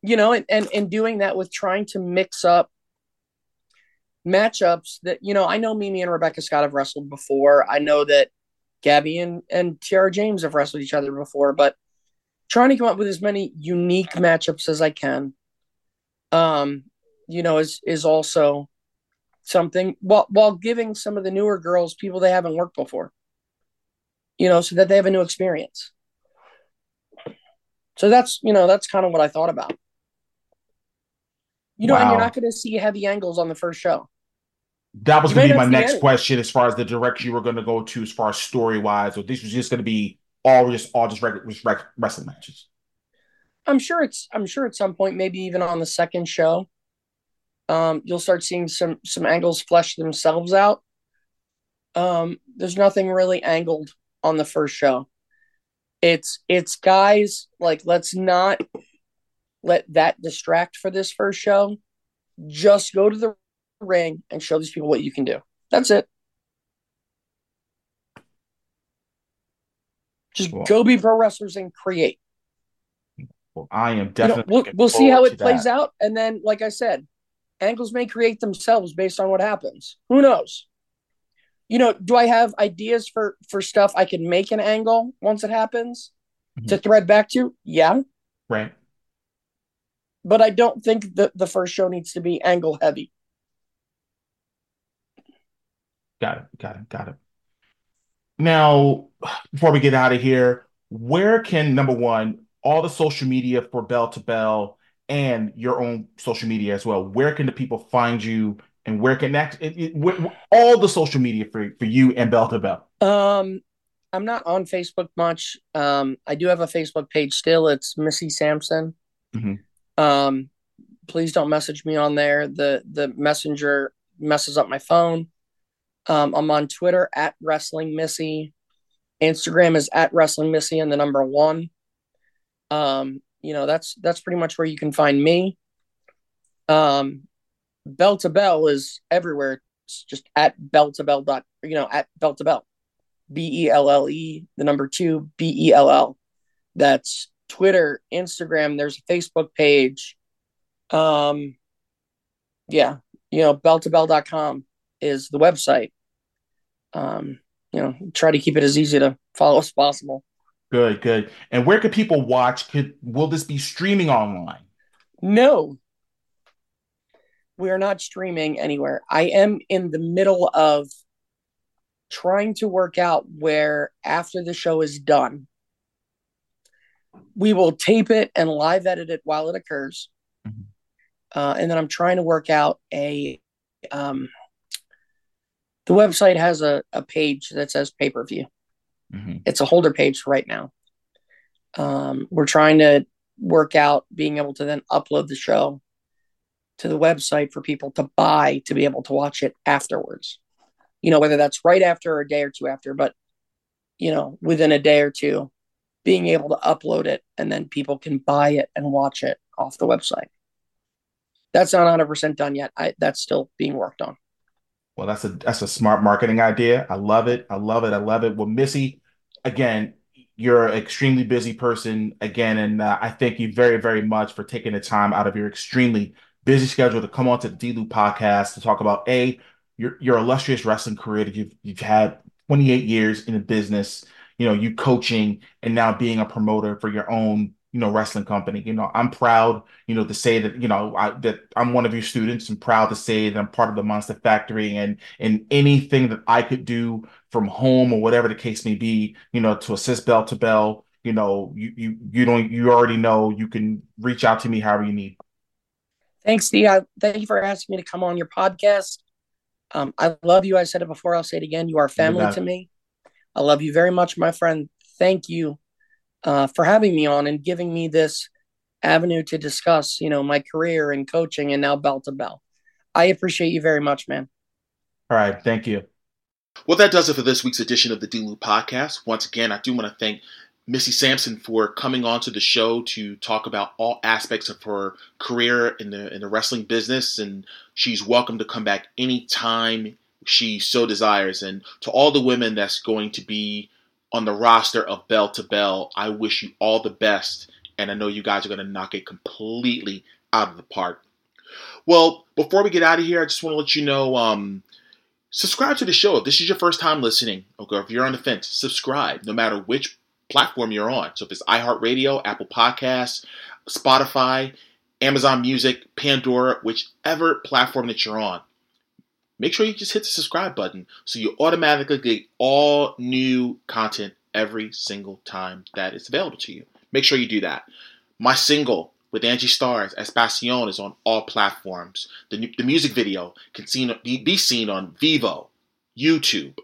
you know, and, and and doing that with trying to mix up matchups that you know, I know Mimi and Rebecca Scott have wrestled before. I know that Gabby and and Tiara James have wrestled each other before, but trying to come up with as many unique matchups as I can. Um, you know, is is also something while while giving some of the newer girls people they haven't worked before. You know, so that they have a new experience. So that's you know that's kind of what I thought about. You know, wow. and you're not going to see heavy angles on the first show. That was going to be my next question, as far as the direction you were going to go to, as far as story wise, or this was just going to be all just all just just wrestling matches. I'm sure it's I'm sure at some point, maybe even on the second show, um, you'll start seeing some some angles flesh themselves out. Um, there's nothing really angled on the first show. It's it's guys like let's not let that distract for this first show. Just go to the ring and show these people what you can do. That's it. Just go be pro wrestlers and create. Well, I am definitely. You know, we'll, we'll see how it plays that. out, and then, like I said, angles may create themselves based on what happens. Who knows? You know, do I have ideas for for stuff I can make an angle once it happens mm-hmm. to thread back to? Yeah. Right. But I don't think that the first show needs to be angle heavy. Got it. Got it. Got it. Now, before we get out of here, where can number one, all the social media for Belle 2 Bell and your own social media as well, where can the people find you and where can that it, it, all the social media for, for you and Belle 2 Bell? Um, I'm not on Facebook much. Um, I do have a Facebook page still. It's Missy Sampson. Mm-hmm. Um, please don't message me on there. The the messenger messes up my phone. Um, I'm on Twitter at Wrestling Missy. Instagram is at Wrestling Missy and the number one. Um, you know, that's that's pretty much where you can find me. Um, Belle 2 Bell is everywhere. It's just at Belle 2 Bell dot you know at Belle 2 Bell, B E L L E the number two B E L L. That's Twitter, Instagram. There's a Facebook page. Um, yeah, you know, belle2bell.com is the website. Um, you know, try to keep it as easy to follow as possible. Good, good. And where could people watch? Could will this be streaming online? No. We are not streaming anywhere. I am in the middle of trying to work out where after the show is done, we will tape it and live edit it while it occurs. Mm-hmm. Uh, and then I'm trying to work out a. Um, the website has a, a page that says pay per view. Mm-hmm. It's a holder page right now. Um, we're trying to work out being able to then upload the show to the website for people to buy to be able to watch it afterwards. You know, whether that's right after or a day or two after, but you know, within a day or two, being able to upload it and then people can buy it and watch it off the website. That's not 100% done yet. I, that's still being worked on. Well, that's a that's a smart marketing idea. I love it. I love it. I love it. Well, Missy, again, you're an extremely busy person again, and uh, I thank you very, very much for taking the time out of your extremely busy schedule to come on to the D-Lew podcast to talk about a your your illustrious wrestling career that you've you've had 28 years in the business, you know, you coaching and now being a promoter for your own you know wrestling company. You know i'm proud you know to say that you know I, that i'm one of your students i'm proud to say that i'm part of the monster factory and and anything that i could do from home or whatever the case may be you know to assist Belle 2 Bell you know you you you don't you already know you can reach out to me however you need. Thanks Steve. I, thank you for asking me to come on your podcast. Um, i love you. I said it before. I'll say it again. You are family to me i love you very much my friend thank you uh, for having me on and giving me this avenue to discuss, you know, my career and coaching and now Belle 2 Bell. I appreciate you very much, man. All right. Thank you. Well, that does it for this week's edition of the D-Lew podcast. Once again, I do want to thank Missy Sampson for coming on to the show to talk about all aspects of her career in the in the wrestling business, and she's welcome to come back anytime she so desires. And to all the women that's going to be on the roster of Belle 2 Bell. I wish you all the best, and I know you guys are going to knock it completely out of the park. Well, before we get out of here, I just want to let you know um, subscribe to the show. If this is your first time listening, okay, if you're on the fence, subscribe no matter which platform you're on. So if it's iHeartRadio, Apple Podcasts, Spotify, Amazon Music, Pandora, whichever platform that you're on, make sure you just hit the subscribe button so you automatically get all new content every single time that it's available to you. Make sure you do that. My single with Angie Starrz, Espacion, is on all platforms. The, the music video can seen, be seen on Vevo, YouTube,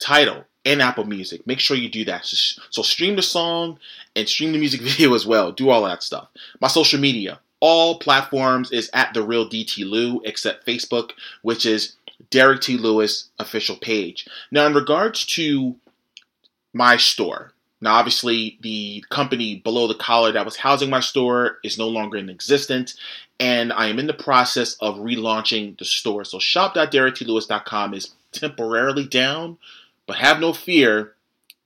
Tidal, and Apple Music. Make sure you do that. So, so stream the song and stream the music video as well. Do all that stuff. My social media, all platforms is at the real DT Lew except Facebook, which is Derrick T. Lewis official page. Now, in regards to my store, now obviously the company below the collar that was housing my store is no longer in existence, and I am in the process of relaunching the store. So shop.derricktlewis.com is temporarily down, but have no fear.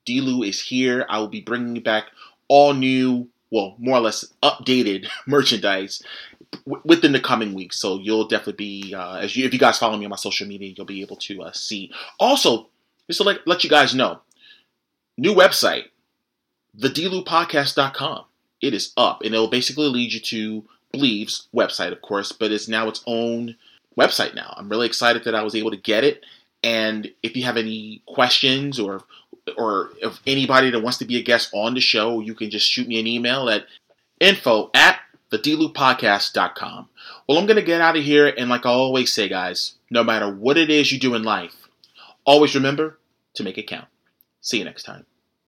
D-Lew is here. I will be bringing back all new well, more or less updated merchandise within the coming weeks. So you'll definitely be, uh, as you, if you guys follow me on my social media, you'll be able to uh, see. Also, just to let, let you guys know, new website, thedlewpodcast.com. It is up, and it'll basically lead you to Bleav's website, of course, but it's now its own website now. I'm really excited that I was able to get it. And if you have any questions or or if anybody that wants to be a guest on the show, you can just shoot me an email at info at thedlewpodcast.com. Well, I'm going to get out of here. And like I always say, guys, no matter what it is you do in life, always remember to make it count. See you next time.